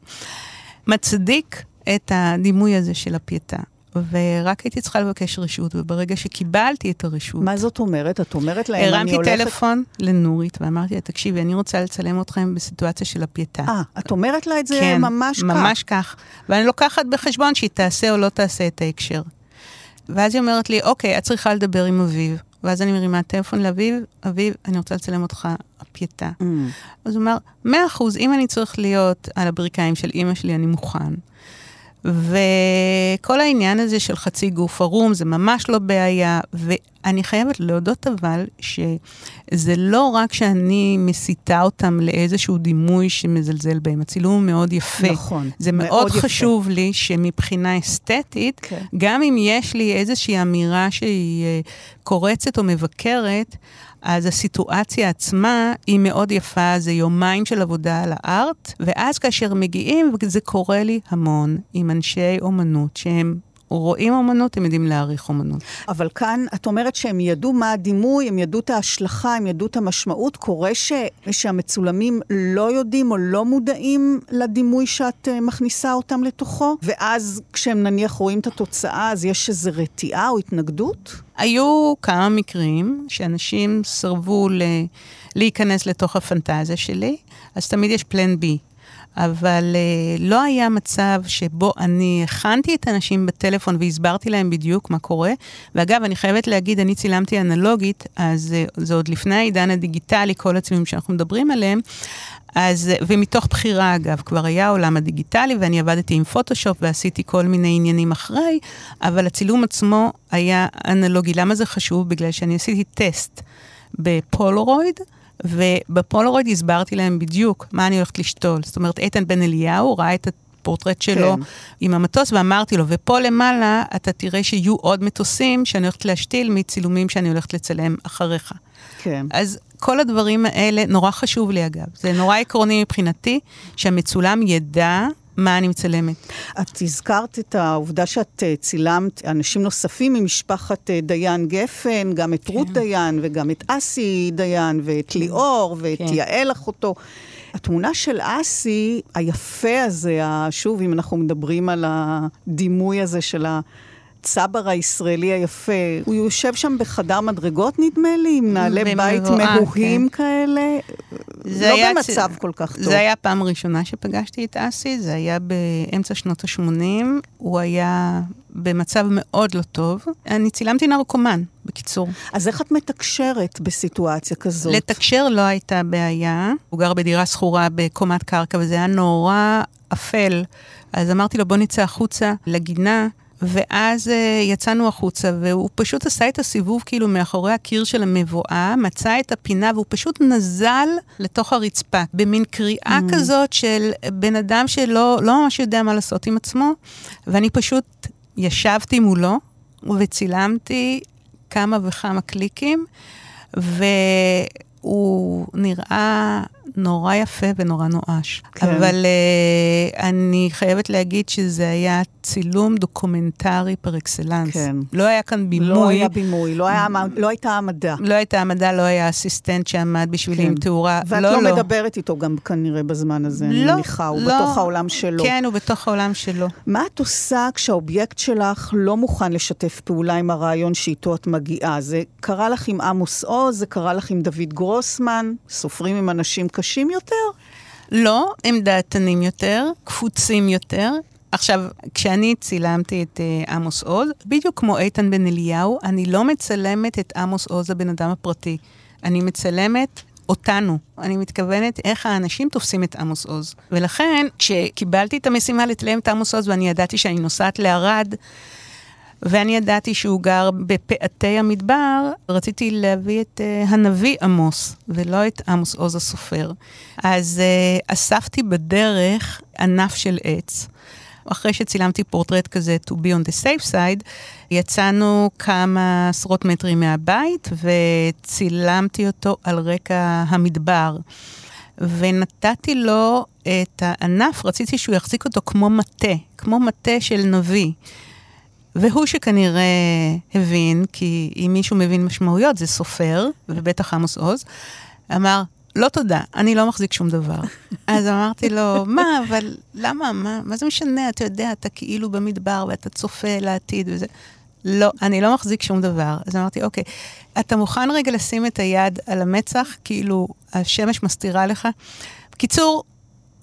מצדיק את הדימוי הזה של הפייטה. ורק הייתי צריכה לבקש רשות, וברגע שקיבלתי את הרשות... מה זאת אומרת? את אומרת להם, אני הרמתי הולכת... טלפון לנורית ואמרתי לה, תקשיבי, אני רוצה לצלם אתכם בסיטואציה של הפייטה. אה, את אומרת לה את זה כן, ממש כך. ממש כך. ואני לוקחת בחשבון שהיא תעשה או לא תעשה את ההקשר. ואז היא אומרת לי, אוקיי, את צריכה לדבר עם אביב. ואז אני מרימה טלפון לאביב, אביב, אני רוצה לצלם אותך הפייטה. Mm. אז הוא אמר, מאה אחוז, אם אני צריך להיות על הברכיים של אימא שלי, אני מוכן. וכל העניין הזה של חצי גוף ערום זה ממש לא בעיה, ואני חייבת להודות אבל שזה לא רק שאני מסיתה אותם לאיזשהו דימוי שמזלזל בהם, הצילום הוא מאוד יפה. נכון, זה מאוד מאוד יפה. חשוב לי שמבחינה אסתטית, כן. גם אם יש לי איזושהי אמירה שהיא אה, קורצת או מבקרת, אז הסיטואציה עצמה היא מאוד יפה, זה יומיים של עבודה על הארט, ואז כאשר מגיעים, וזה קורה לי המון עם אנשי אומנות, שהם רואים אומנות, הם יודעים להעריך אומנות. אבל כאן את אומרת שהם ידעו מה הדימוי, הם ידעו את ההשלכה, הם ידעו את המשמעות. קורה ש... שהמצולמים לא יודעים או לא מודעים לדימוי שאת uh, מכניסה אותם לתוכו, ואז כשהם נניח רואים את התוצאה, אז יש איזו רתיעה או התנגדות? היו כמה מקרים שאנשים סרבו ל... להיכנס לתוך הפנטזיה שלי, אז תמיד יש פלן בי. אבל uh, לא היה מצב שבו אני הכנתי את האנשים בטלפון והסברתי להם בדיוק מה קורה. ואגב, אני חייבת להגיד, אני צילמתי אנלוגית, אז uh, זה עוד לפני העידן הדיגיטלי, כל הצילומים שאנחנו מדברים עליהם. אז, uh, ומתוך בחירה אגב, כבר היה העולם הדיגיטלי ואני עבדתי עם פוטושופ ועשיתי כל מיני עניינים אחרי, אבל הצילום עצמו היה אנלוגי. למה זה חשוב? בגלל שאני עשיתי טסט בפולרויד. ובפולרויד הסברתי להם בדיוק מה אני הולכת לשתול. זאת אומרת, איתן בן אליהו ראה את הפורטרט שלו כן. עם המטוס, ואמרתי לו, ופה למעלה אתה תראה שיהיו עוד מטוסים שאני הולכת להשתיל מצילומים שאני הולכת לצלם אחריך. כן. אז כל הדברים האלה, נורא חשוב לי אגב, זה נורא עקרוני מבחינתי, שהמצולם ידע מה אני מצלמת. את הזכרת את העובדה שאת אה, צילמת אנשים נוספים ממשפחת אה, דיין גפן, גם את רות דיין וגם את אסי דיין ואת ליאור ואת כן. יעל אחותו. התמונה של אסי, היפה הזה, ה- שוב, אם אנחנו מדברים על הדימוי הזה של הצבר הישראלי היפה, הוא יושב שם בחדר מדרגות, נדמה לי, עם נעלי בית מהוהים כאלה, זה לא היה במצב צ- כל כך טוב. זה היה הפעם הראשונה שפגשתי את אסי, זה היה באמצע שנות ה-80, הוא היה במצב מאוד לא טוב. אני צילמתי נרקומן, בקיצור. אז איך את מתקשרת בסיטואציה כזאת? לתקשר לא הייתה בעיה, הוא גר בדירה שכורה בקומת קרקע, וזה היה נורא אפל. אז אמרתי לו, בוא נצא החוצה לגינה. ואז uh, יצאנו החוצה, והוא פשוט עשה את הסיבוב כאילו מאחורי הקיר של המבואה, מצא את הפינה והוא פשוט נזל לתוך הרצפה, במין קריאה mm. כזאת של בן אדם שלא לא ממש יודע מה לעשות עם עצמו, ואני פשוט ישבתי מולו וצילמתי כמה וכמה קליקים, והוא נראה נורא יפה ונורא נואש. כן. אבל uh, אני חייבת להגיד שזה היה צילום דוקומנטרי פר אקסלנס. כן. לא היה כאן בימוי. לא היה בימוי, לא, היה, לא הייתה העמדה. לא הייתה העמדה, לא היה אסיסטנט שעמד בשבילי כן. עם תאורה. ואת לא, לא מדברת איתו גם כנראה בזמן הזה, אני לא, מניחה, הוא לא. בתוך העולם שלו. כן, הוא בתוך העולם שלו. מה את עושה כשהאובייקט שלך לא מוכן לשתף פעולה עם הרעיון שאיתו את מגיעה? זה קרה לך עם עמוס עוז, זה קרה לך עם דוד גרוסמן, סופרים עם אנשים קשים יותר? לא, הם דעתנים יותר, קפוצים יותר. עכשיו, כשאני צילמתי את uh, עמוס עוז, בדיוק כמו איתן בן אליהו, אני לא מצלמת את עמוס עוז, הבן אדם הפרטי. אני מצלמת אותנו. אני מתכוונת איך האנשים תופסים את עמוס עוז. ולכן, כשקיבלתי את המשימה לצלם את עמוס עוז, ואני ידעתי שאני נוסעת לערד, ואני ידעתי שהוא גר בפאתי המדבר, רציתי להביא את uh, הנביא עמוס, ולא את עמוס עוז הסופר. אז uh, אספתי בדרך ענף של עץ. אחרי שצילמתי פורטרט כזה, to be on the safe side, יצאנו כמה עשרות מטרים מהבית וצילמתי אותו על רקע המדבר. ונתתי לו את הענף, רציתי שהוא יחזיק אותו כמו מטה, כמו מטה של נביא. והוא שכנראה הבין, כי אם מישהו מבין משמעויות, זה סופר, ובטח עמוס עוז, אמר, לא תודה, אני לא מחזיק שום דבר. אז אמרתי לו, מה, אבל למה, מה, מה זה משנה? אתה יודע, אתה כאילו במדבר ואתה צופה לעתיד וזה. לא, אני לא מחזיק שום דבר. אז אמרתי, אוקיי, אתה מוכן רגע לשים את היד על המצח, כאילו השמש מסתירה לך? בקיצור,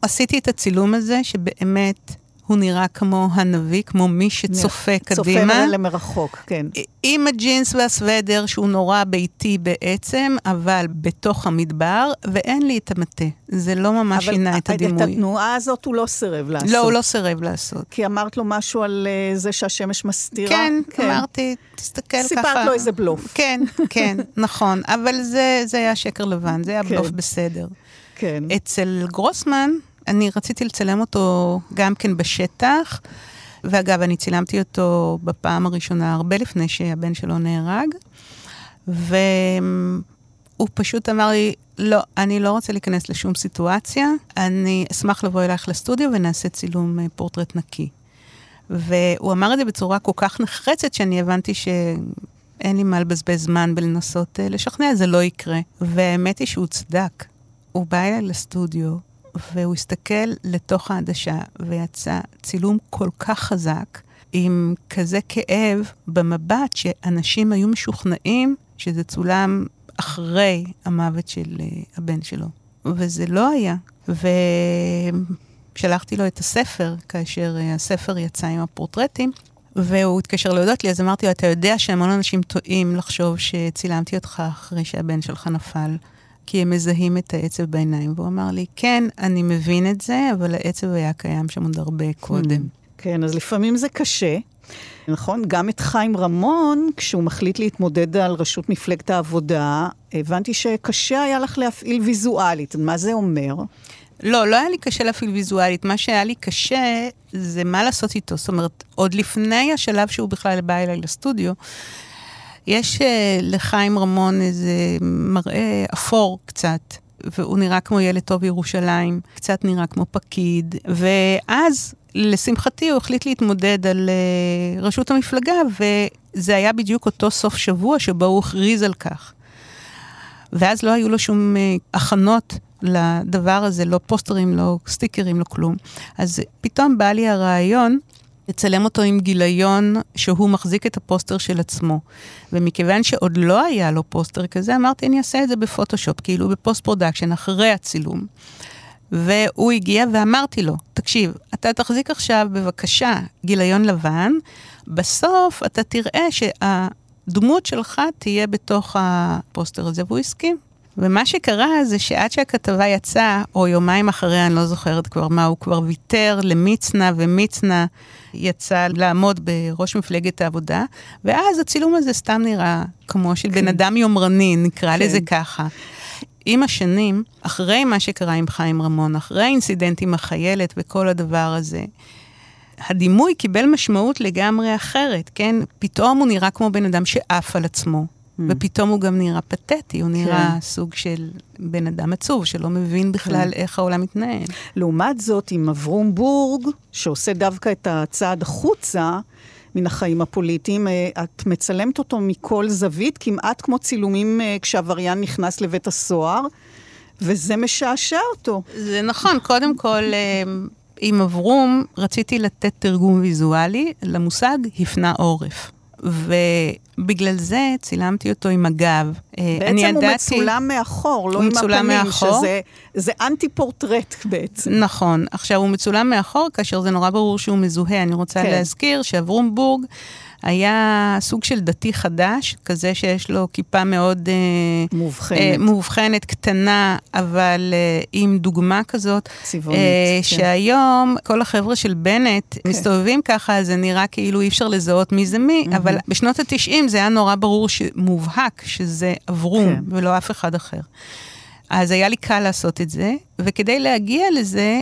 עשיתי את הצילום הזה, שבאמת הוא נראה כמו הנביא, כמו מי שצופה קדימה. צופה למרחוק, כן. עם הג'ינס והסוודר, שהוא נורא ביתי בעצם, אבל בתוך המדבר, ואין לי את המטה. זה לא ממש שינה את הדימוי. אבל את התנועה הזאת הוא לא סירב לעשות. לא, הוא לא סירב לעשות. כי אמרת לו משהו על uh, זה שהשמש מסתירה? כן, כן. אמרתי, תסתכל סיפרת ככה. סיפרת לו איזה בלוף. כן, כן, נכון. אבל זה, זה היה שקר לבן, זה היה כן. בלוף בסדר. כן. אצל גרוסמן, אני רציתי לצלם אותו גם כן בשטח, ואגב, אני צילמתי אותו בפעם הראשונה הרבה לפני שהבן שלו נהרג, והוא פשוט אמר לי, לא, אני לא רוצה להיכנס לשום סיטואציה, אני אשמח לבוא אלייך לסטודיו ונעשה צילום אה, פורטרט נקי. והוא אמר את זה בצורה כל כך נחרצת, שאני הבנתי שאין לי מה לבזבז זמן בלנסות uh, לשכנע, זה לא יקרה. והאמת היא שהוא צדק. הוא בא אליי לסטודיו, והוא הסתכל לתוך העדשה, ויצא צילום כל כך חזק, עם כזה כאב במבט, שאנשים היו משוכנעים שזה צולם אחרי המוות של uh, הבן שלו. וזה לא היה. ושלחתי לו את הספר, כאשר uh, הספר יצא עם הפורטרטים. והוא התקשר להודות לי, אז אמרתי לו, אתה יודע שהמון אנשים טועים לחשוב שצילמתי אותך אחרי שהבן שלך נפל. כי הם מזהים את העצב בעיניים. והוא אמר לי, כן, אני מבין את זה, אבל העצב היה קיים שם עוד הרבה קודם. כן, אז לפעמים זה קשה. נכון? גם את חיים רמון, כשהוא מחליט להתמודד על ראשות מפלגת העבודה, הבנתי שקשה היה לך להפעיל ויזואלית. מה זה אומר? לא, לא היה לי קשה להפעיל ויזואלית. מה שהיה לי קשה זה מה לעשות איתו. זאת אומרת, עוד לפני השלב שהוא בכלל בא אליי לסטודיו, יש uh, לחיים רמון איזה מראה אפור קצת, והוא נראה כמו ילד טוב בירושלים, קצת נראה כמו פקיד, ואז, לשמחתי, הוא החליט להתמודד על uh, ראשות המפלגה, וזה היה בדיוק אותו סוף שבוע שבו הוא הכריז על כך. ואז לא היו לו שום uh, הכנות לדבר הזה, לא פוסטרים, לא סטיקרים, לא כלום. אז פתאום בא לי הרעיון לצלם אותו עם גיליון שהוא מחזיק את הפוסטר של עצמו. ומכיוון שעוד לא היה לו פוסטר כזה, אמרתי, אני אעשה את זה בפוטושופ, כאילו ב post production, אחרי הצילום. והוא הגיע ואמרתי לו, תקשיב, אתה תחזיק עכשיו בבקשה גיליון לבן, בסוף אתה תראה שהדמות שלך תהיה בתוך הפוסטר הזה, והוא הסכים. ומה שקרה זה שעד שהכתבה יצאה, או יומיים אחריה, אני לא זוכרת כבר מה, הוא כבר ויתר למצנע, ומצנע יצא לעמוד בראש מפלגת העבודה, ואז הצילום הזה סתם נראה כמו של כן. בן אדם יומרני, נקרא כן. לזה ככה. עם השנים, אחרי מה שקרה עם חיים רמון, אחרי ה incident עם החיילת וכל הדבר הזה, הדימוי קיבל משמעות לגמרי אחרת, כן? פתאום הוא נראה כמו בן אדם שעף על עצמו. Mm. ופתאום הוא גם נראה פתטי, הוא נראה כן. סוג של בן אדם עצוב, שלא מבין בכלל כן. איך העולם מתנהל. לעומת זאת, עם אברום בורג, שעושה דווקא את הצעד החוצה, מן החיים הפוליטיים. אה, את מצלמת אותו מכל זווית, כמעט כמו צילומים אה, כשעבריין נכנס לבית הסוהר, וזה משעשע אותו. זה נכון, קודם כל, אה, עם אברום רציתי לתת תרגום ויזואלי למושג הפנה עורף. ובגלל זה צילמתי אותו עם הגב. אה, בעצם הוא ידעתי, מצולם מאחור, לא עם הפנים, מאחור. שזה זה אנטי פורטרט בעצם. נכון. עכשיו, הוא מצולם מאחור כאשר זה נורא ברור שהוא מזוהה. אני רוצה כן. להזכיר שאברום בורג... היה סוג של דתי חדש, כזה שיש לו כיפה מאוד... אה, מובחנת. אה, מובחנת, קטנה, אבל אה, עם דוגמה כזאת. צבעונית, אה, כן. שהיום כל החבר'ה של בנט כן. מסתובבים ככה, זה נראה כאילו אי אפשר לזהות מי זה מי, mm-hmm. אבל בשנות ה-90 זה היה נורא ברור, מובהק, שזה אברום, כן. ולא אף אחד אחר. אז היה לי קל לעשות את זה, וכדי להגיע לזה,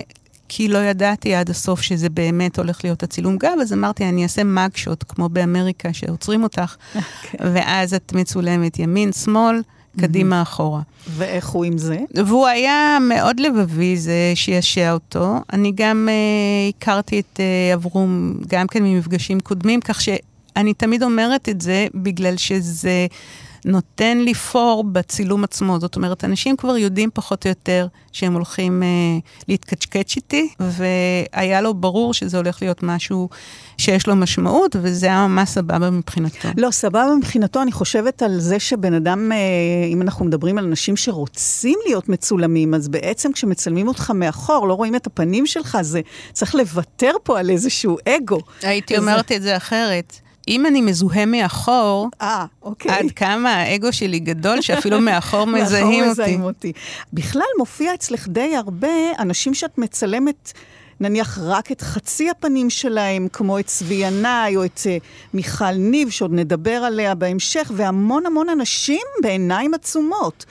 כי לא ידעתי עד הסוף שזה באמת הולך להיות הצילום גב, אז אמרתי, אני אעשה מגשוט, כמו באמריקה, שעוצרים אותך, okay. אוקיי. ואז את מצולמת ימין, שמאל, קדימה, אחורה. ואיך הוא עם זה? והוא היה מאוד לבבי, זה שישע אותו. אני גם uh, הכרתי את uh, אברום גם כן ממפגשים קודמים, כך שאני תמיד אומרת את זה בגלל שזה... נותן לי פור בצילום עצמו. זאת אומרת, אנשים כבר יודעים פחות או יותר שהם הולכים אה, להתקצ'קץ' איתי, והיה לו ברור שזה הולך להיות משהו שיש לו משמעות, וזה היה ממש סבבה מבחינתו. לא, סבבה מבחינתו, אני חושבת על זה שבן אדם, אה, אם אנחנו מדברים על אנשים שרוצים להיות מצולמים, אז בעצם כשמצלמים אותך מאחור, לא רואים את הפנים שלך, זה צריך לוותר פה על איזשהו אגו. הייתי אומרת את זה אחרת. אם אני מזוהה מאחור, אה, אוקיי. עד כמה האגו שלי גדול, שאפילו מאחור מזהים אותי. מזהים אותי. בכלל מופיע אצלך די הרבה אנשים שאת מצלמת... נניח רק את חצי הפנים שלהם, כמו את צבי ינאי או את uh, מיכל ניב, שעוד נדבר עליה בהמשך, והמון המון אנשים בעיניים עצומות.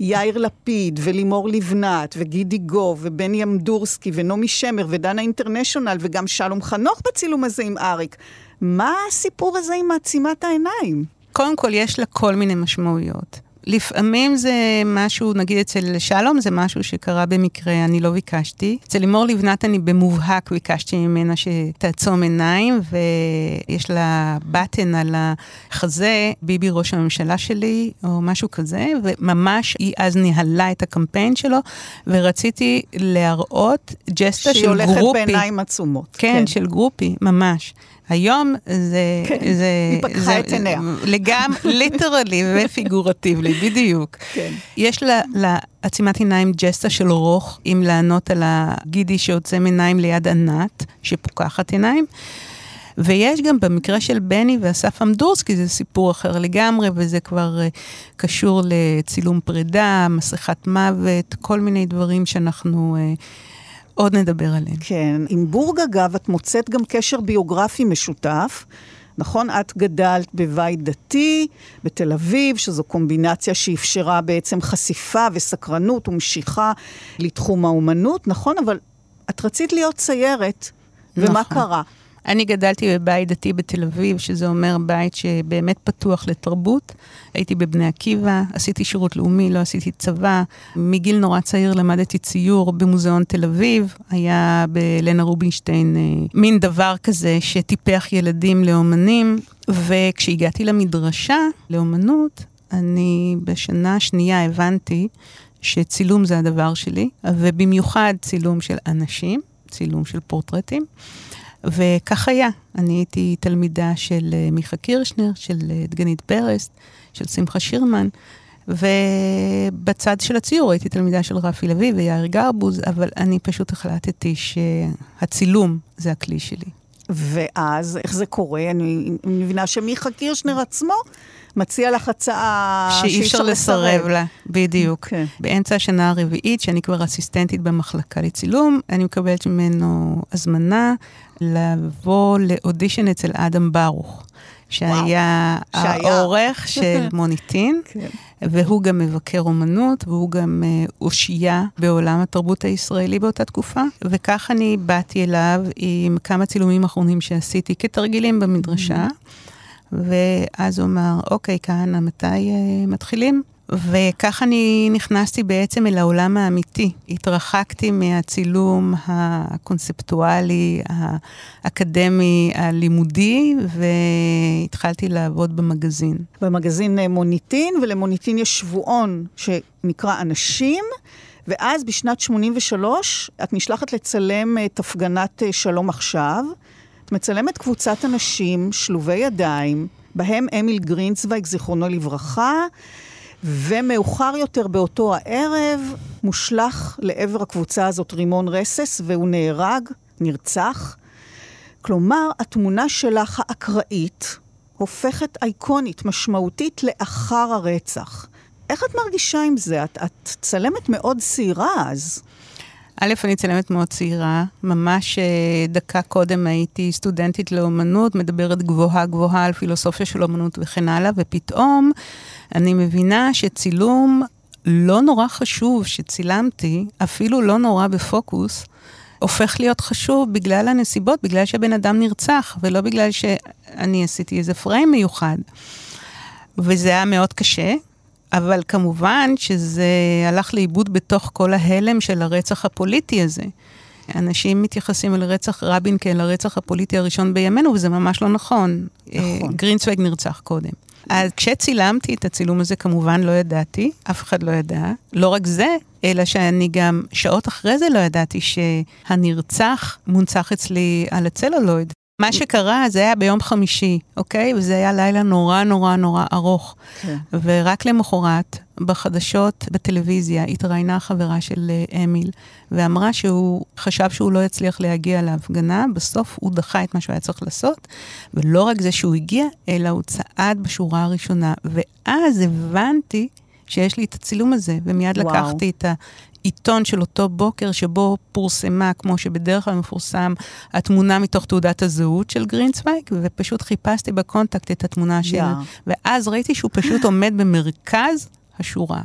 יאיר לפיד ולימור לבנת וגידי גוב ובני אמדורסקי ונעמי שמר ודנה אינטרנשיונל וגם שלום חנוך בצילום הזה עם אריק. מה הסיפור הזה עם מעצימת העיניים? קודם כל, יש לה כל מיני משמעויות. לפעמים זה משהו, נגיד אצל שלום, זה משהו שקרה במקרה, אני לא ביקשתי. אצל לימור לבנת אני במובהק ביקשתי ממנה שתעצום עיניים, ויש לה בטן על החזה, ביבי ראש הממשלה שלי, או משהו כזה, וממש היא אז ניהלה את הקמפיין שלו, ורציתי להראות ג'סטה של גרופי. שהיא הולכת בעיניים עצומות. כן, כן, של גרופי, ממש. היום זה... כן, זה, היא פקחה זה, את עיניה. לגמרי, literally ו figuratively, בדיוק. כן. יש לעצימת עיניים ג'סטה של רוך, אם לענות על הגידי שעוצם עיניים ליד ענת, שפוקחת עיניים. ויש גם במקרה של בני ואסף אמדורסקי, זה סיפור אחר לגמרי, וזה כבר uh, קשור לצילום פרידה, מסכת מוות, כל מיני דברים שאנחנו... Uh, עוד נדבר עליהם. כן, עם בורג אגב, את מוצאת גם קשר ביוגרפי משותף. נכון? את גדלת בבית דתי בתל אביב, שזו קומבינציה שאפשרה בעצם חשיפה וסקרנות ומשיכה לתחום האומנות, נכון? אבל את רצית להיות ציירת, נכון. ומה קרה? אני גדלתי בבית דתי בתל אביב, שזה אומר בית שבאמת פתוח לתרבות. הייתי בבני עקיבא, עשיתי שירות לאומי, לא עשיתי צבא. מגיל נורא צעיר למדתי ציור במוזיאון תל אביב. היה בלנה רובינשטיין אה, מין דבר כזה שטיפח ילדים לאומנים. וכשהגעתי למדרשה לאומנות, אני בשנה השנייה הבנתי שצילום זה הדבר שלי, ובמיוחד צילום של אנשים, צילום של פורטרטים. וכך היה. אני הייתי תלמידה של אה, מיכה קירשנר, של אה, דגנית פרס, של שמחה שירמן, ובצד של הציור הייתי תלמידה של רפי לוי ויאיר גרבוז, אבל אני פשוט החלטתי שהצילום זה הכלי שלי. ואז, איך זה קורה? אני מבינה שמיכה קירשנר עצמו מציע לך הצעה שאי אפשר לסרב לה, בדיוק. Okay. כן. באמצע השנה הרביעית, שאני כבר אסיסטנטית במחלקה לצילום, אני מקבלת ממנו הזמנה לבוא לאודישן אצל אדם ברוך. שהיה העורך של מוניטין, כן. והוא גם מבקר אומנות, והוא גם אושייה בעולם התרבות הישראלי באותה תקופה. וכך אני באתי אליו עם כמה צילומים אחרונים שעשיתי כתרגילים במדרשה. Mm-hmm. ואז הוא אמר, אוקיי, כהנא, מתי uh, מתחילים? וכך אני נכנסתי בעצם אל העולם האמיתי. התרחקתי מהצילום הקונספטואלי, האקדמי, הלימודי, והתחלתי לעבוד במגזין. במגזין אה, מוניטין, ולמוניטין יש שבועון שנקרא אנשים. ואז בשנת 83 את נשלחת לצלם את הפגנת אה, שלום עכשיו. את מצלמת קבוצת אנשים שלובי ידיים, בהם אמיל גרינצוויג, זיכרונו לברכה, ומאוחר יותר באותו הערב מושלך לעבר הקבוצה הזאת רימון רסס, והוא נהרג, נרצח. כלומר, התמונה שלך האקראית הופכת אייקונית, משמעותית, לאחר הרצח. איך את מרגישה עם זה? את, את צלמת מאוד צעירה אז. א', אני צלמת מאוד צעירה, ממש אה, דקה קודם הייתי סטודנטית לאומנות, מדברת גבוהה גבוהה על פילוסופיה של אומנות וכן הלאה, ופתאום אני מבינה שצילום לא נורא חשוב שצילמתי, אפילו לא נורא בפוקוס, הופך להיות חשוב בגלל הנסיבות, בגלל שהבן אדם נרצח, ולא בגלל שאני עשיתי איזה פריים מיוחד. וזה היה מאוד קשה, אבל כמובן שזה הלך לאיבוד בתוך כל ההלם של הרצח הפוליטי הזה. אנשים מתייחסים אל רצח רבין כאל הרצח הפוליטי הראשון בימינו, וזה ממש לא נכון. נכון. גרינצוויג נרצח קודם. אז כשצילמתי את הצילום הזה, כמובן לא ידעתי, אף אחד לא ידע. לא רק זה, אלא שאני גם שעות אחרי זה לא ידעתי שהנרצח מונצח אצלי על הצלולויד. מה שקרה זה היה ביום חמישי, אוקיי? וזה היה לילה נורא נורא נורא ארוך. כן. ורק למחרת, בחדשות, בטלוויזיה, התראיינה חברה של אה, אמיל, ואמרה שהוא חשב שהוא לא יצליח להגיע להפגנה, בסוף הוא דחה את מה שהוא היה צריך לעשות, ולא רק זה שהוא הגיע, אלא הוא צעד בשורה הראשונה. ואז הבנתי שיש לי את הצילום הזה, ומיד וואו. לקחתי את עיתון של אותו בוקר שבו פורסמה, כמו שבדרך כלל מפורסם, התמונה מתוך תעודת הזהות של גרינצווייג, ופשוט חיפשתי ב contact את התמונה yeah. שלו. ואז ראיתי שהוא פשוט עומד במרכז השורה.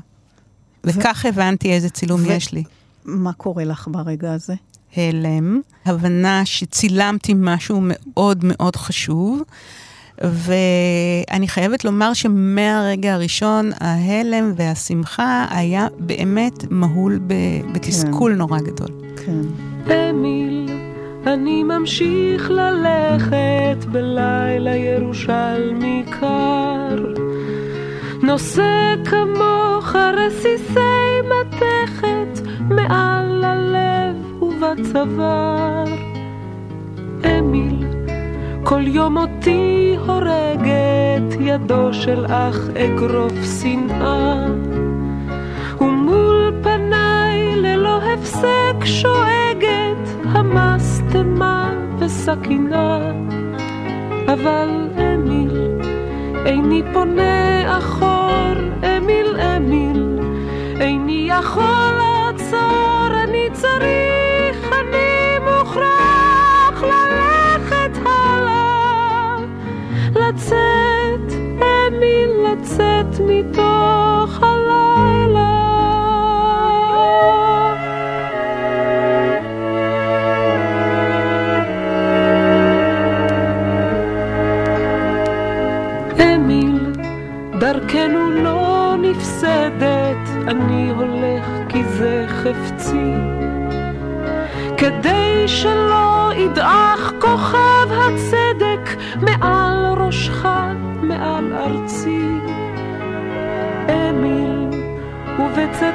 וכך הבנתי איזה צילום יש לי. מה קורה לך ברגע הזה? הלם, הבנה שצילמתי משהו מאוד מאוד חשוב. ואני חייבת לומר שמהרגע הראשון, ההלם והשמחה היה באמת מהול בתסכול כן. נורא גדול. כן. אמיל, אני ממשיך ללכת בלילה ירושלמי קר. נושא כמוך רסיסי מתכת מעל הלב ובצוואר. אמיל, כל יום אותי הורגת ידו של אח אגרוף שנאה. ומול פניי ללא הפסק שואגת המשטמה וסכינה. אבל אמיל איני פונה אחור אמיל אמיל איני יכול לעצור אני צריך להאמין לצאת מתוך הלילה?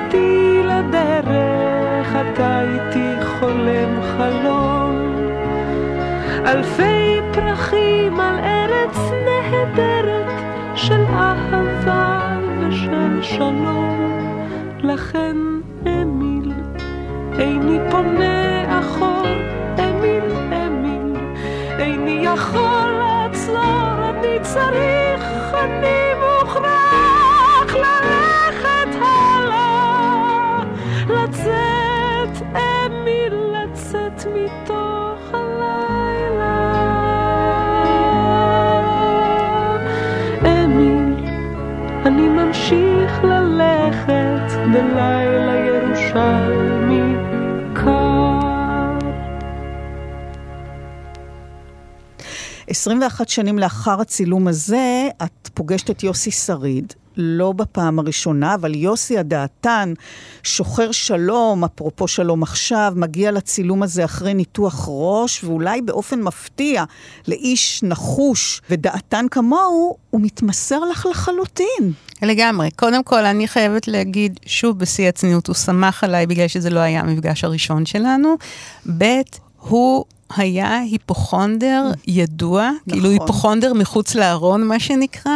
ובצאתי לדרך, אתה איתי חולם חלום. אלפי פרחים על ארץ נהדרת של אהבה ושל שלום. לכן, אמיל, איני פונה 21 שנים לאחר הצילום הזה, את פוגשת את יוסי שריד, לא בפעם הראשונה, אבל יוסי הדעתן, שוחר שלום, אפרופו שלום עכשיו, מגיע לצילום הזה אחרי ניתוח ראש, ואולי באופן מפתיע, לאיש נחוש ודעתן כמוהו, הוא מתמסר לך לחלוטין. לגמרי. קודם כל, אני חייבת להגיד, שוב בשיא הצניעות, הוא שמח עליי בגלל שזה לא היה המפגש הראשון שלנו. ב', הוא היה היפוכונדר ידוע, כאילו היפוכונדר מחוץ לארון, מה שנקרא.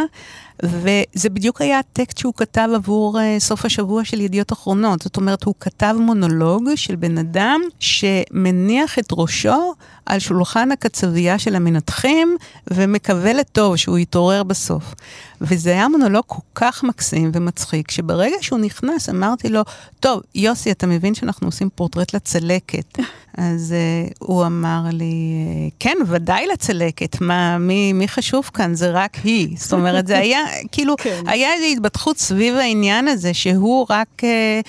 וזה בדיוק היה הטקסט שהוא כתב עבור uh, סוף השבוע של ידיעות אחרונות. זאת אומרת, הוא כתב מונולוג של בן אדם שמניח את ראשו על שולחן הקצבייה של המנתחים, ומקווה לטוב שהוא יתעורר בסוף. וזה היה מונולוג כל כך מקסים ומצחיק, שברגע שהוא נכנס אמרתי לו, טוב, יוסי, אתה מבין שאנחנו עושים פורטרט לצלקת. אז uh, הוא אמר לי, כן, ודאי לצלקת, מה, מי, מי חשוב כאן? זה רק היא. זאת אומרת, זה היה, כאילו, כן. היה איזו התפתחות סביב העניין הזה, שהוא רק... Uh,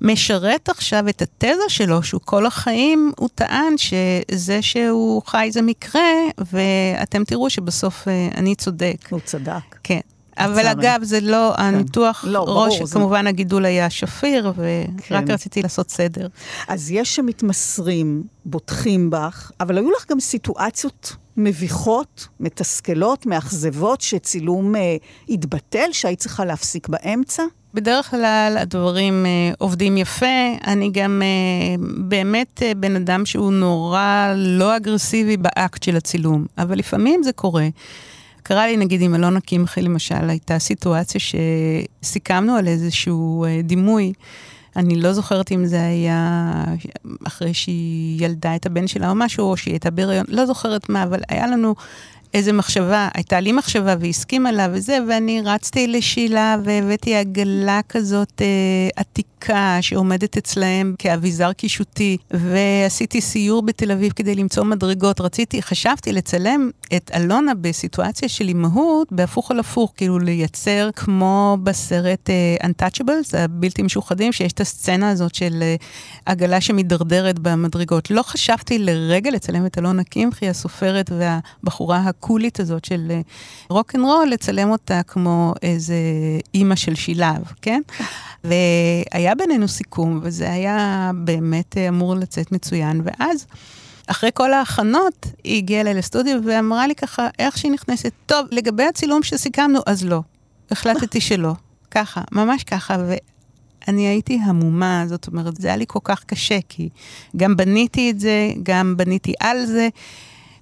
משרת עכשיו את התזה שלו, שהוא כל החיים, הוא טען שזה שהוא חי זה מקרה, ואתם תראו שבסוף אני צודק. הוא צדק. כן. אבל אגב, זה לא, כן. הניתוח לא, ראש, ברור, כמובן זה... הגידול היה שפיר, ורק כן. רציתי לעשות סדר. אז יש שמתמסרים, בוטחים בך, אבל היו לך גם סיטואציות מביכות, מתסכלות, מאכזבות, שצילום אה, התבטל, שהיית צריכה להפסיק באמצע? בדרך כלל הדברים אה, עובדים יפה. אני גם אה, באמת אה, בן אדם שהוא נורא לא אגרסיבי באקט של הצילום, אבל לפעמים זה קורה. קרה לי, נגיד, עם אלונה קמחי, למשל, הייתה סיטואציה שסיכמנו על איזשהו אה, דימוי. אני לא זוכרת אם זה היה אחרי שהיא ילדה את הבן שלה או משהו, או שהיא הייתה בהיריון, לא זוכרת מה, אבל היה לנו איזה מחשבה, הייתה לי מחשבה והיא הסכימה לה וזה, ואני רצתי לשילה והבאתי עגלה כזאת אה, עתיקה שעומדת אצלהם כאביזר קישוטי, ועשיתי סיור בתל אביב כדי למצוא מדרגות. רציתי, חשבתי לצלם את אלונה בסיטואציה של אימהות בהפוך על הפוך, כאילו לייצר כמו בסרט אה, Untouchables, הבלתי משוחדים, שיש את הסצנה הזאת של אה, עגלה שמידרדרת במדרגות. לא חשבתי לרגע לצלם את אלונה קמחי, הסופרת והבחורה הקולית הזאת של רוק אנד רול, לצלם אותה כמו איזה אימא של שילב, כן? והיה בינינו סיכום, וזה היה באמת אמור לצאת מצוין, ואז... אחרי כל ההכנות, היא הגיעה אליי לסטודיו ואמרה לי ככה, איך שהיא נכנסת, טוב, לגבי הצילום שסיכמנו, אז לא. החלטתי שלא. ככה, ממש ככה, ואני הייתי המומה, זאת אומרת, זה היה לי כל כך קשה, כי גם בניתי את זה, גם בניתי על זה.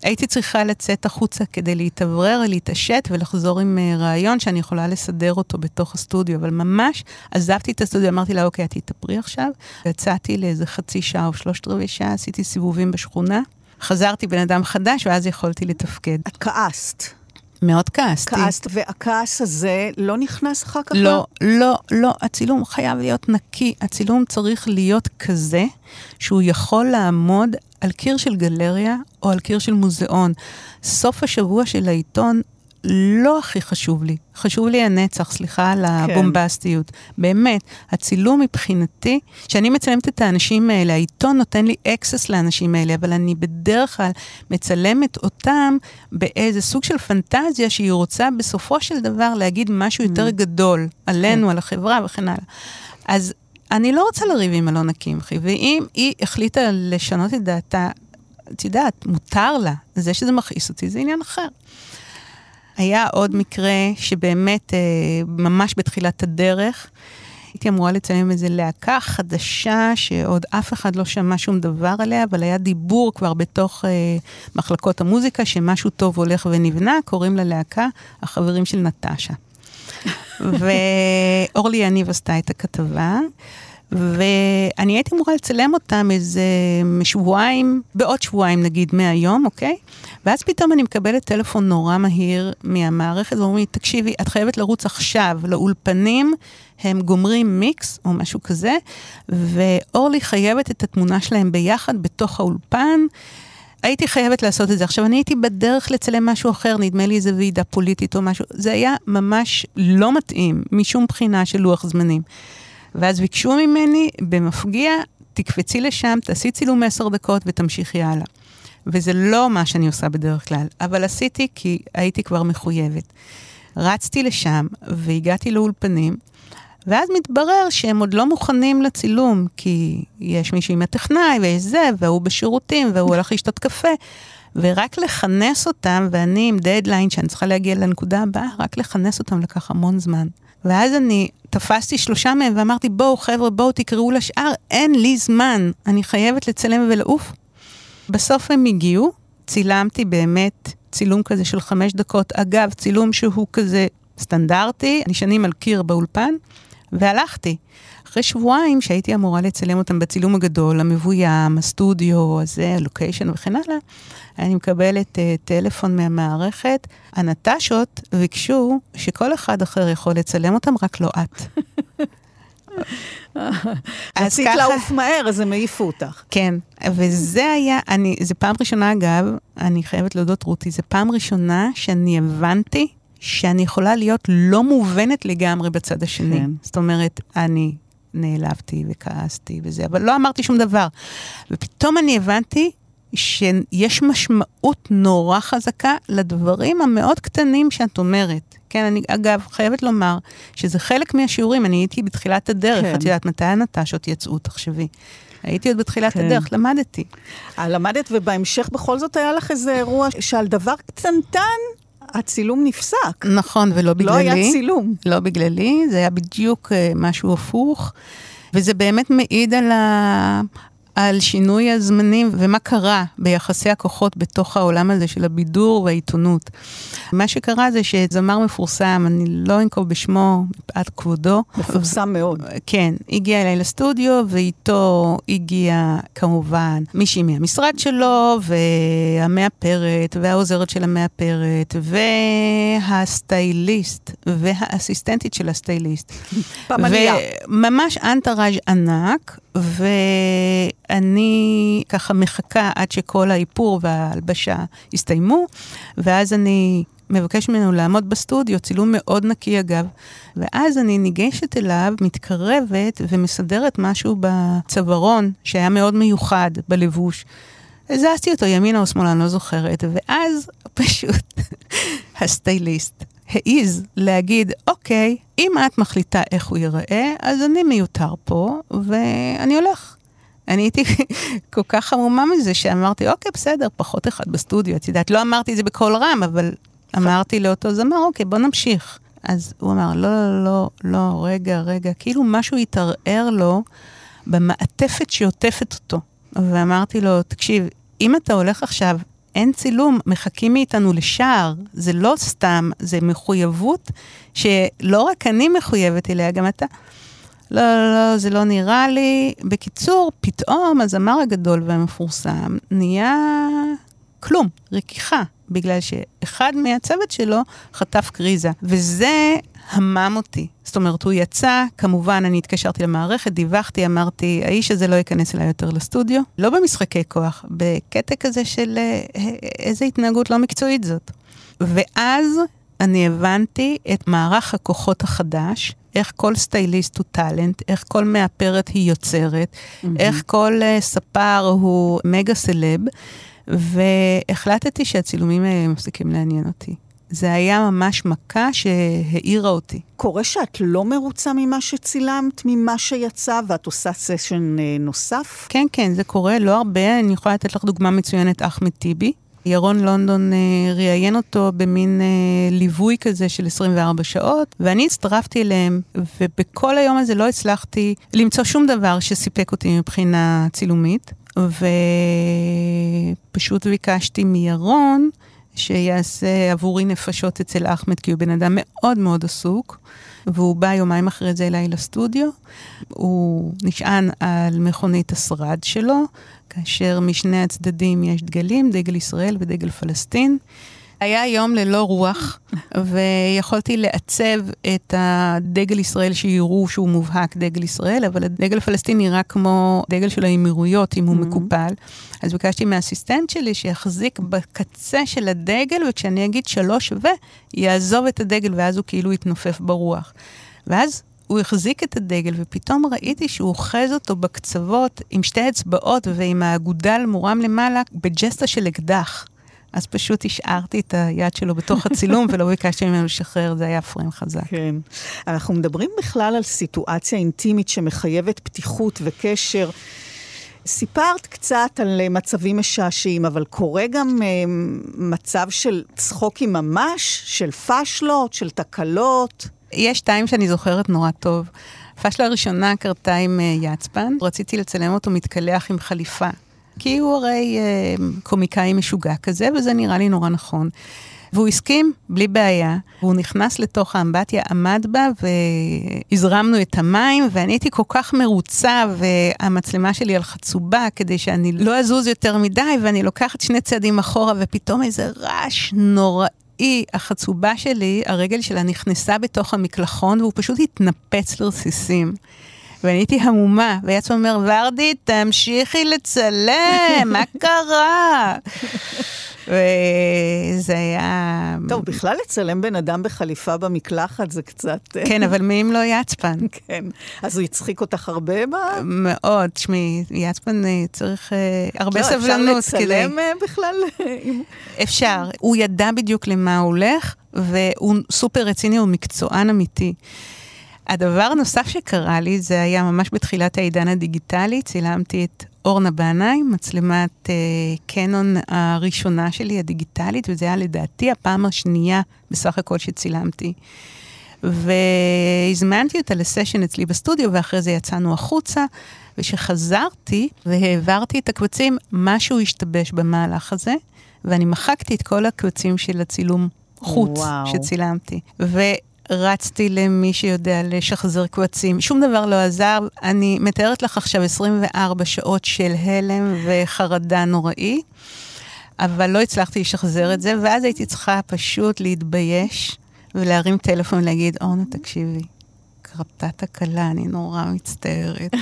הייתי צריכה לצאת החוצה כדי להתאוורר, להתעשת ולחזור עם uh, רעיון שאני יכולה לסדר אותו בתוך הסטודיו, אבל ממש עזבתי את הסטודיו, אמרתי לה, אוקיי, את תתאפרי עכשיו. יצאתי לאיזה חצי שעה או שלושת רבעי שעה, עשיתי סיבובים בשכונה. חזרתי בן אדם חדש, ואז יכולתי לתפקד. את כעסת. מאוד כעסתי. כעסת, והכעס הזה לא נכנס אחר כך? לא, לא, לא. הצילום חייב להיות נקי. הצילום צריך להיות כזה שהוא יכול לעמוד על קיר של גלריה או על קיר של מוזיאון. סוף השבוע של העיתון לא הכי חשוב לי. חשוב לי הנצח, סליחה על הבומבסטיות. באמת, הצילום מבחינתי, כשאני מצלמת את האנשים האלה, העיתון נותן לי אקסס לאנשים האלה, אבל אני בדרך כלל מצלמת אותם באיזה סוג של פנטזיה שהיא רוצה בסופו של דבר להגיד משהו יותר גדול עלינו, על החברה וכן הלאה. אז אני לא רוצה לריב עם אלונה קמחי, ואם היא החליטה לשנות את דעתה, את יודעת, מותר לה. זה שזה מכעיס אותי זה עניין אחר. היה עוד מקרה שבאמת, אה, ממש בתחילת הדרך, הייתי אמורה לצלם איזה להקה חדשה שעוד אף אחד לא שמע שום דבר עליה, אבל היה דיבור כבר בתוך אה, מחלקות המוזיקה שמשהו טוב הולך ונבנה, קוראים ללהקה החברים של נטשה. ואורלי יניב עשתה את הכתבה. ואני הייתי אמורה לצלם אותם איזה שבועיים, בעוד שבועיים נגיד מהיום, אוקיי? ואז פתאום אני מקבלת טלפון נורא מהיר מהמערכת, ואומרים לי, תקשיבי, את חייבת לרוץ עכשיו לאולפנים, הם גומרים מיקס או משהו כזה, ואורלי חייבת את התמונה שלהם ביחד בתוך האולפן. הייתי חייבת לעשות את זה. עכשיו, אני הייתי בדרך לצלם משהו אחר, נדמה לי איזה ועידה פוליטית או משהו. זה היה ממש לא מתאים, משום בחינה של לוח זמנים. ואז ביקשו ממני, במפגיע, תקפצי לשם, תעשי צילום עשר דקות ותמשיכי הלאה. וזה לא מה שאני עושה בדרך כלל, אבל עשיתי כי הייתי כבר מחויבת. רצתי לשם והגעתי לאולפנים, ואז מתברר שהם עוד לא מוכנים לצילום, כי יש מישהו עם הטכנאי ויש זה, והוא בשירותים, והוא הולך לשתות קפה. ורק לכנס אותם, ואני עם דדליין שאני צריכה להגיע לנקודה הבאה, רק לכנס אותם לקח המון זמן. ואז אני תפסתי שלושה מהם ואמרתי, בואו חבר'ה, בואו תקראו לשאר, אין לי זמן, אני חייבת לצלם ולעוף. בסוף הם הגיעו, צילמתי באמת צילום כזה של חמש דקות. אגב, צילום שהוא כזה סטנדרטי, נשענים על קיר באולפן, והלכתי. אחרי שבועיים שהייתי אמורה לצלם אותם בצילום הגדול, המבוים, הסטודיו, הזה, הלוקיישן וכן הלאה, אני מקבלת uh, טלפון מהמערכת. הנטשות ביקשו שכל אחד אחר יכול לצלם אותם, רק לא את. רצית לעוף מהר, אז הם העיפו אותך. כן, וזה היה, אני, זה פעם ראשונה אגב, אני חייבת להודות רותי, זה פעם ראשונה שאני הבנתי שאני יכולה להיות לא מובנת לגמרי בצד השני. כן. זאת אומרת, אני נעלבתי וכעסתי וזה, אבל לא אמרתי שום דבר. ופתאום אני הבנתי שיש משמעות נורא חזקה לדברים המאוד קטנים שאת אומרת. כן, אני אגב חייבת לומר שזה חלק מהשיעורים, אני הייתי בתחילת הדרך, כן. את יודעת מתי הנטשות יצאו, תחשבי. הייתי עוד בתחילת כן. הדרך, למדתי. אה, למדת, ובהמשך בכל זאת היה לך איזה אירוע שעל דבר קטנטן הצילום נפסק. נכון, ולא בגללי. לא היה צילום. לא בגללי, זה היה בדיוק uh, משהו הפוך. וזה באמת מעיד על, ה... על שינוי הזמנים ומה קרה ביחסי הכוחות בתוך העולם הזה של הבידור והעיתונות. מה שקרה זה שזמר מפורסם, אני לא אנקוב בשמו מפאת כבודו. מפורסם מאוד. כן, הגיע אליי לסטודיו, ואיתו הגיע כמובן מישהי מהמשרד שלו, והמאפרת, והעוזרת של המאפרת, והסטייליסט, והאסיסטנטית של הסטייליסט. פמליה. וממש אנטראז' ענק, ואני ככה מחכה עד שכל האיפור וההלבשה יסתיימו, ואז אני מבקשת ממנו לעמוד בסטודיו, צילום מאוד נקי אגב, ואז אני ניגשת אליו, מתקרבת ומסדרת משהו בצווארון, שהיה מאוד מיוחד בלבוש. הזזתי אותו ימינה או שמאלה, אני לא זוכרת, ואז פשוט הסטייליסט העז להגיד, אוקיי, אם את מחליטה איך הוא ייראה, אז אני מיותר פה, ואני הולך. אני הייתי כל כך עמומה מזה, שאמרתי, אוקיי, בסדר, פחות אחד בסטודיו. את יודעת, לא אמרתי את זה בקול רם, אבל אמרתי לאותו זמר, אוקיי, בוא נמשיך. אז הוא אמר, לא, לא, לא, לא, רגע, רגע, כאילו משהו התערער לו במעטפת שעוטפת אותו. ואמרתי לו, תקשיב, אם אתה הולך עכשיו אין צילום, מחכים מאיתנו לשער. זה לא סתם, זה מחויבות שלא רק אני מחויבת אליה, גם אתה. לא, לא, לא, זה לא נראה לי. בקיצור, פתאום הזמר הגדול והמפורסם נהיה כלום, רכיכה, בגלל שאחד מהצוות שלו חטף קריזה. וזה המם אותי. זאת אומרת, הוא יצא, כמובן, אני התקשרתי למערכת, דיווחתי, אמרתי, האיש הזה לא ייכנס אליי יותר לסטודיו. לא במשחקי כוח, בקטע כזה של אה, איזה התנהגות לא מקצועית זאת. ואז אני הבנתי את מערך הכוחות החדש, איך כל סטייליסט הוא טאלנט, איך כל מאפרת היא יוצרת, mm-hmm. איך כל uh, ספר הוא מגה סלב, והחלטתי שהצילומים האלה מפסיקים לעניין אותי. זה היה ממש מכה שהעירה אותי. קורה שאת לא מרוצה ממה שצילמת, ממה שיצא, ואת עושה סשן אה, נוסף? כן, כן, זה קורה, לא הרבה. אני יכולה לתת לך דוגמה מצוינת, אחמד טיבי. ירון לונדון אה, ראיין אותו במין אה, ליווי כזה של 24 שעות, ואני הצטרפתי אליהם, ובכל היום הזה לא הצלחתי למצוא שום דבר שסיפק אותי מבחינה צילומית, ופשוט ביקשתי מירון שיעשה עבורי נפשות אצל אחמד, כי הוא בן אדם מאוד מאוד עסוק, והוא בא יומיים אחרי זה אליי לסטודיו. הוא נשען על מכונית השרד שלו, כאשר משני הצדדים יש דגלים, דגל ישראל ודגל פלסטין. היה יום ללא רוח, ויכולתי לעצב את הדגל ישראל שיראו שהוא מובהק דגל ישראל, אבל הדגל הפלסטיני נראה כמו דגל של האמירויות, אם הוא mm-hmm. מקופל. אז ביקשתי מהאסיסטנט שלי שיחזיק בקצה של הדגל, וכשאני אגיד שלוש ו, יעזוב את הדגל, ואז הוא כאילו יתנופף ברוח. ואז הוא החזיק את הדגל, ופתאום ראיתי שהוא אוחז אותו בקצוות עם שתי אצבעות ועם האגודל מורם למעלה בג'סטה של אקדח. אז פשוט השארתי את היד שלו בתוך הצילום ולא ביקשתי ממנו לשחרר, זה היה פריים חזק. כן. אנחנו מדברים בכלל על סיטואציה אינטימית שמחייבת פתיחות וקשר. סיפרת קצת על אה, מצבים משעשעים, אבל קורה גם uh, מצב של צחוקים ממש, של פאשלות, של תקלות. יש שתיים שאני זוכרת נורא טוב. הפאשלה הראשונה קרתה עם uh, יצפן, רציתי לצלם אותו מתקלח עם חליפה. כי הוא הרי אה, קומיקאי משוגע כזה, וזה נראה לי נורא נכון. והוא הסכים, בלי בעיה. והוא נכנס לתוך האמבטיה, עמד בה, והזרמנו את המים, ואני הייתי כל כך מרוצה, והמצלמה שלי על חצובה, כדי שאני לא אזוז יותר מדי, ואני לוקחת שני צעדים אחורה, ופתאום איזה רעש נוראי. החצובה שלי, הרגל שלה נכנסה בתוך המקלחון, והוא פשוט התנפץ לרסיסים. ואני הייתי המומה, ויצא אומר, ורדי, תמשיכי לצלם, מה קרה? וזה היה... טוב, בכלל לצלם בן אדם בחליפה במקלחת זה קצת... אה, כן, אבל מי אם לא יצפן? כן. אז הוא הצחיק אותך הרבה ב... מאוד. תשמעי, יצפן אה, צריך אה, הרבה סבלנות כדי... לא, אפשר לצלם בכלל? אפשר. הוא ידע בדיוק למה הוא הולך, והוא סופר רציני, הוא מקצוען אמיתי. הדבר הנוסף שקרה לי, זה היה ממש בתחילת העידן הדיגיטלי, צילמתי את אורנה בעיניים, מצלמת אה, קנון הראשונה שלי, הדיגיטלית, וזה היה לדעתי הפעם השנייה בסך הכל שצילמתי. והזמנתי אותה לסשן אצלי בסטודיו, ואחרי זה יצאנו החוצה, וכשחזרתי והעברתי את הקבצים, משהו השתבש במהלך הזה, ואני מחקתי את כל הקבצים של הצילום חוץ וואו. שצילמתי. ו... רצתי למי שיודע לשחזר קבצים, שום דבר לא עזר. אני מתארת לך עכשיו 24 שעות של הלם וחרדה נוראי, אבל לא הצלחתי לשחזר את זה, ואז הייתי צריכה פשוט להתבייש ולהרים טלפון ולהגיד, אורנה, תקשיבי, קרתה תקלה, אני נורא מצטערת.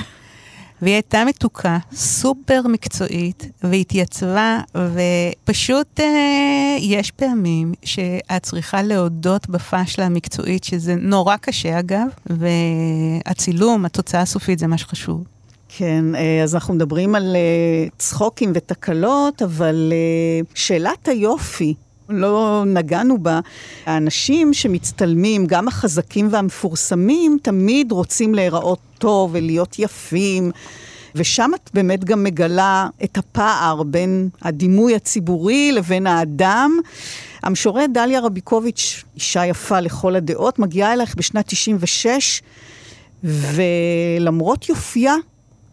והיא הייתה מתוקה, סופר מקצועית, והתייצבה, ופשוט אה, יש פעמים שאת צריכה להודות בפאשלה המקצועית, שזה נורא קשה אגב, והצילום, התוצאה הסופית זה מה שחשוב. כן, אה, אז אנחנו מדברים על אה, צחוקים ותקלות, אבל אה, שאלת היופי, לא נגענו בה. האנשים שמצטלמים, גם החזקים והמפורסמים, תמיד רוצים להיראות טוב ולהיות יפים. ושם את באמת גם מגלה את הפער בין הדימוי הציבורי לבין האדם. המשוררת דליה רביקוביץ', אישה יפה לכל הדעות, מגיעה אלייך בשנת 96, ולמרות יופייה,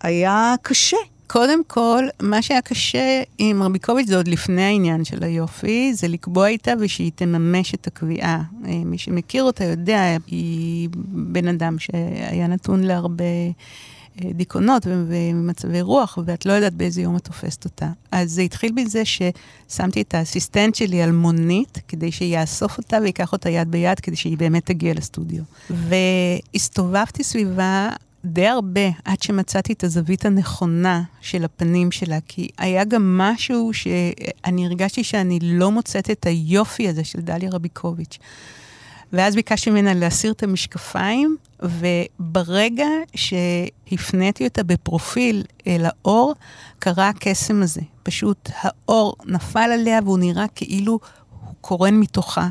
היה קשה. קודם כל, מה שהיה קשה עם רביקוביץ' זה עוד לפני העניין של היופי, זה לקבוע איתה ושהיא תממש את הקביעה. אה, מי שמכיר אותה יודע, היא בן אדם שהיה נתון להרבה אה, דיכאונות ומצבי רוח, ואת לא יודעת באיזה יום את תופסת אותה. אז זה התחיל בזה ששמתי את האסיסטנט שלי על מונית, כדי שיאסוף אותה ויקח אותה יד ביד, כדי שהיא באמת תגיע לסטודיו. והסתובבתי סביבה די הרבה עד שמצאתי את הזווית הנכונה של הפנים שלה, כי היה גם משהו שאני הרגשתי שאני לא מוצאת את היופי הזה של דליה רביקוביץ'. ואז ביקשתי ממנה להסיר את המשקפיים, וברגע שהפניתי אותה בפרופיל אל האור, קרה הקסם הזה. פשוט האור נפל עליה והוא נראה כאילו הוא קורן מתוכה.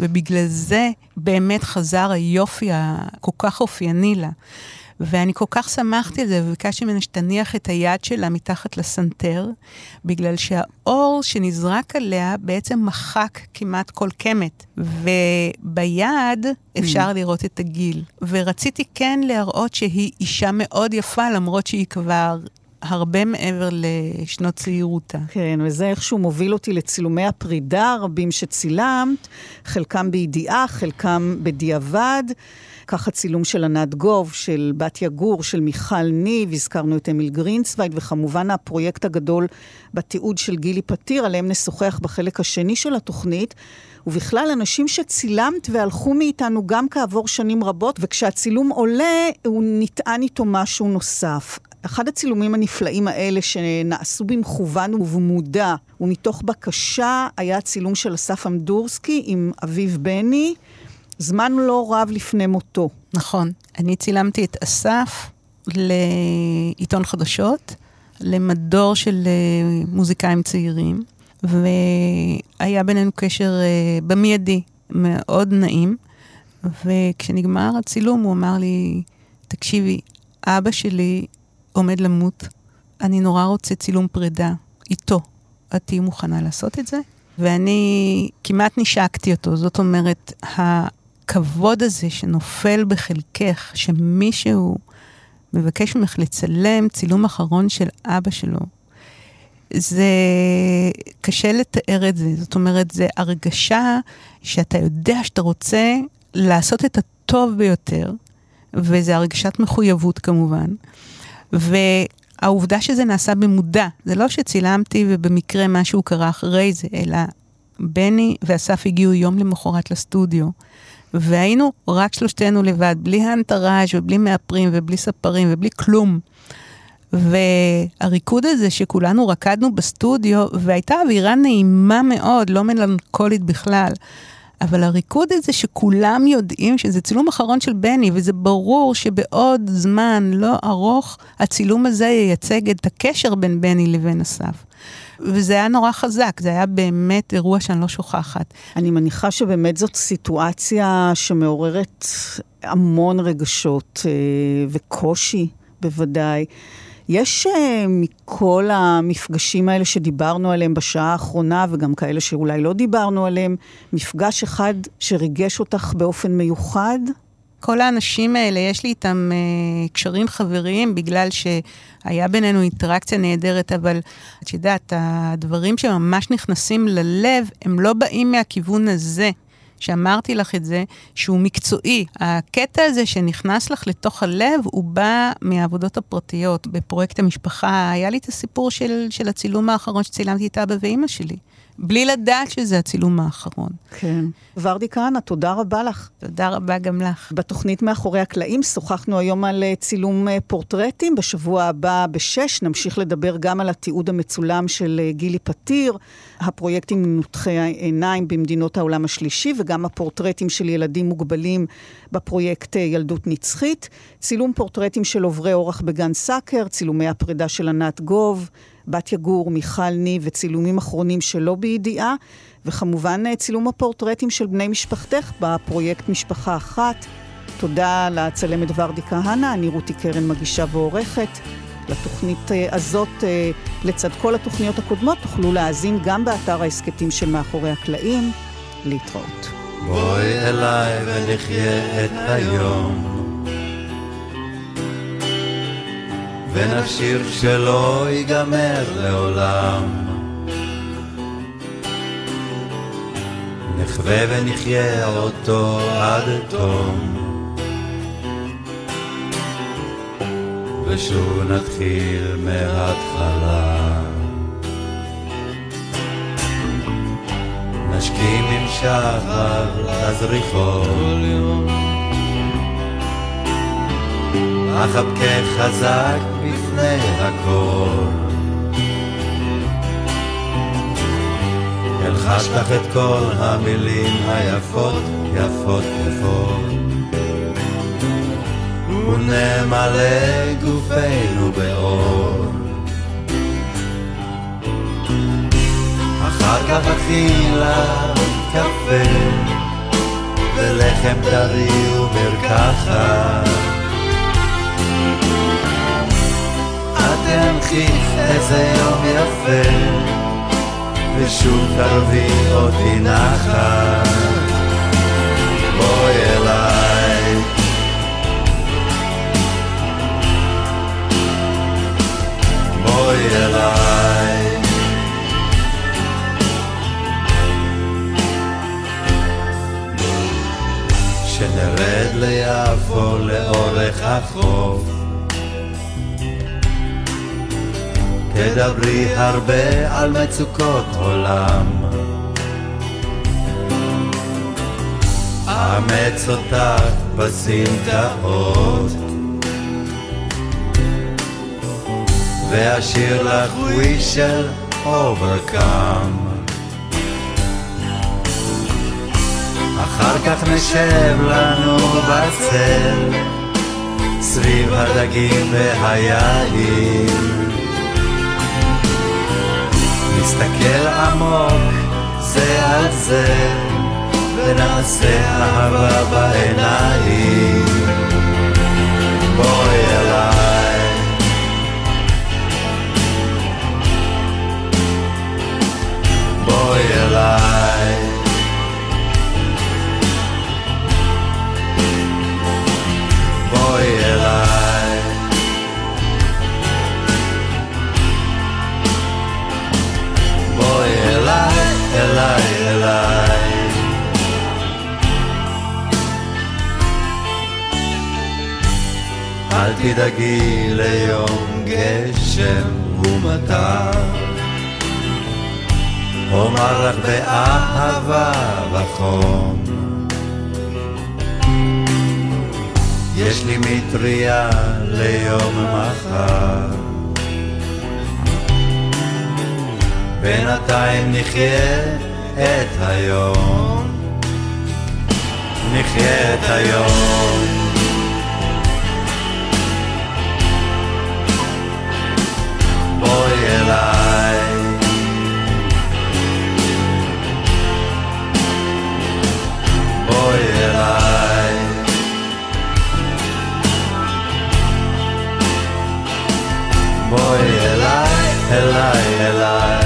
ובגלל זה באמת חזר היופי הכל כך אופייני לה. ואני כל כך שמחתי על זה, וביקשתי ממנה שתניח את היד שלה מתחת לסנטר, בגלל שהאור שנזרק עליה בעצם מחק כמעט כל קמת. וביד אפשר לראות את הגיל. ורציתי כן להראות שהיא אישה מאוד יפה, למרות שהיא כבר הרבה מעבר לשנות צעירותה. כן, וזה איכשהו מוביל אותי לצילומי הפרידה הרבים שצילמת, חלקם בידיעה, חלקם בדיעבד. ככה צילום של ענת גוב, של בתיה גור, של מיכל ניב, הזכרנו את אמיל גרינצווייד, וכמובן הפרויקט הגדול בתיעוד של גילי פתיר, עליהם נשוחח בחלק השני של התוכנית. ובכלל, אנשים שצילמת והלכו מאיתנו גם כעבור שנים רבות, וכשהצילום עולה, הוא נטען איתו משהו נוסף. אחד הצילומים הנפלאים האלה שנעשו במכוון ובמודע ומתוך בקשה היה צילום של אסף אמדורסקי עם אביב בני, זמן לא רב לפני מותו. נכון. אני צילמתי את אסף לעיתון חדשות, למדור של אה, מוזיקאים צעירים, והיה בינינו קשר אה, במיידי מאוד נעים, וכשנגמר הצילום הוא אמר לי, תקשיבי, אבא שלי עומד למות, אני נורא רוצה צילום פרידה איתו. את תהיי מוכנה לעשות את זה? ואני כמעט נשקתי אותו, זאת אומרת, הכבוד הזה שנופל בחלקך, שמישהו מבקש ממך לצלם צילום אחרון של אבא שלו, זה קשה לתאר את זה. זאת אומרת, זה הרגשה שאתה יודע שאתה רוצה לעשות את הטוב ביותר, וזה הרגשת מחויבות כמובן. והעובדה שזה נעשה במודע, זה לא שצילמתי ובמקרה משהו קרה אחרי זה, אלא בני ואסף הגיעו יום למחרת לסטודיו, והיינו רק שלושתנו לבד, בלי האנטראז' ובלי מאפרים ובלי ספרים ובלי כלום. והריקוד הזה שכולנו רקדנו בסטודיו, והייתה אווירה נעימה מאוד, לא מלנכולית בכלל. אבל הריקוד הזה שכולם יודעים שזה צילום אחרון של בני, וזה ברור שבעוד זמן לא ארוך, הצילום הזה ייצג את הקשר בין בני לבין אסף. וזה היה נורא חזק, זה היה באמת אירוע שאני לא שוכחת. אני מניחה שבאמת זאת סיטואציה שמעוררת המון רגשות אה, וקושי בוודאי. יש uh, מכל המפגשים האלה שדיברנו עליהם בשעה האחרונה, וגם כאלה שאולי לא דיברנו עליהם, מפגש אחד שריגש אותך באופן מיוחד? כל האנשים האלה, יש לי איתם uh, קשרים חבריים, בגלל שהיה בינינו אינטראקציה נהדרת, אבל את יודעת, הדברים שממש נכנסים ללב, הם לא באים מהכיוון הזה. שאמרתי לך את זה, שהוא מקצועי. הקטע הזה שנכנס לך לתוך הלב, הוא בא מהעבודות הפרטיות. בפרויקט המשפחה, היה לי את הסיפור של, של הצילום האחרון שצילמתי את אבא ואימא שלי. בלי לדעת שזה הצילום האחרון. כן. ורדי כהנא, תודה רבה לך. תודה רבה גם לך. בתוכנית מאחורי הקלעים שוחחנו היום על אה, צילום אה, פורטרטים. בשבוע הבא, בשש, נמשיך לדבר גם על התיעוד המצולם של אה, גילי פתיר, הפרויקטים מנותחי העיניים במדינות העולם השלישי, וגם הפורטרטים של ילדים מוגבלים בפרויקט ילדות נצחית. צילום פורטרטים של עוברי אורח בגן סאקר, צילומי הפרידה של ענת גוב. בת יגור, מיכל ניב וצילומים אחרונים שלא בידיעה, וכמובן אה, צילום הפורטרטים של בני משפחתך בפרויקט משפחה אחת. תודה לצלמת ורדי כהנא, אני רותי קרן מגישה ועורכת. לתוכנית אה, הזאת, אה, לצד כל התוכניות הקודמות, תוכלו להאזין גם באתר ההסכתים של מאחורי הקלעים. להתראות. בואי אליי ונחיה את היום ונשיר שלא ייגמר לעולם. נחווה ונחיה אותו עד תום. ושוב נתחיל מההתחלה. נשכים עם שחר לזריחות. אחבקך חזק בפני הכל. אלחש לך את כל המילים היפות, יפות יפות. ונמלא גופנו באור. אחר כך אכילה קפה ולחם טרי ומרקחת. את תנחי איזה יום יפה ושוב תרבי אותי נחת. בואי אליי בואי אליי שנרד ליפו לאורך החוף תדברי הרבה על מצוקות עולם. אאמץ אותך בסמטאות ואשיר לך we shall overcome אחר כך נשב לנו בצל סביב הדגים והיין נסתכל עמוק זה על זה ונעשה אהבה בעיניים. בואי אליי. בואי אליי אליי, אליי, אל תדאגי ליום גשם ומטר אומר לך באהבה וחום יש לי מטריה ליום מחר בינתיים נחיה את היום, נחיה את היום. בואי אליי. בואי אליי. בואי אליי, אליי, אליי.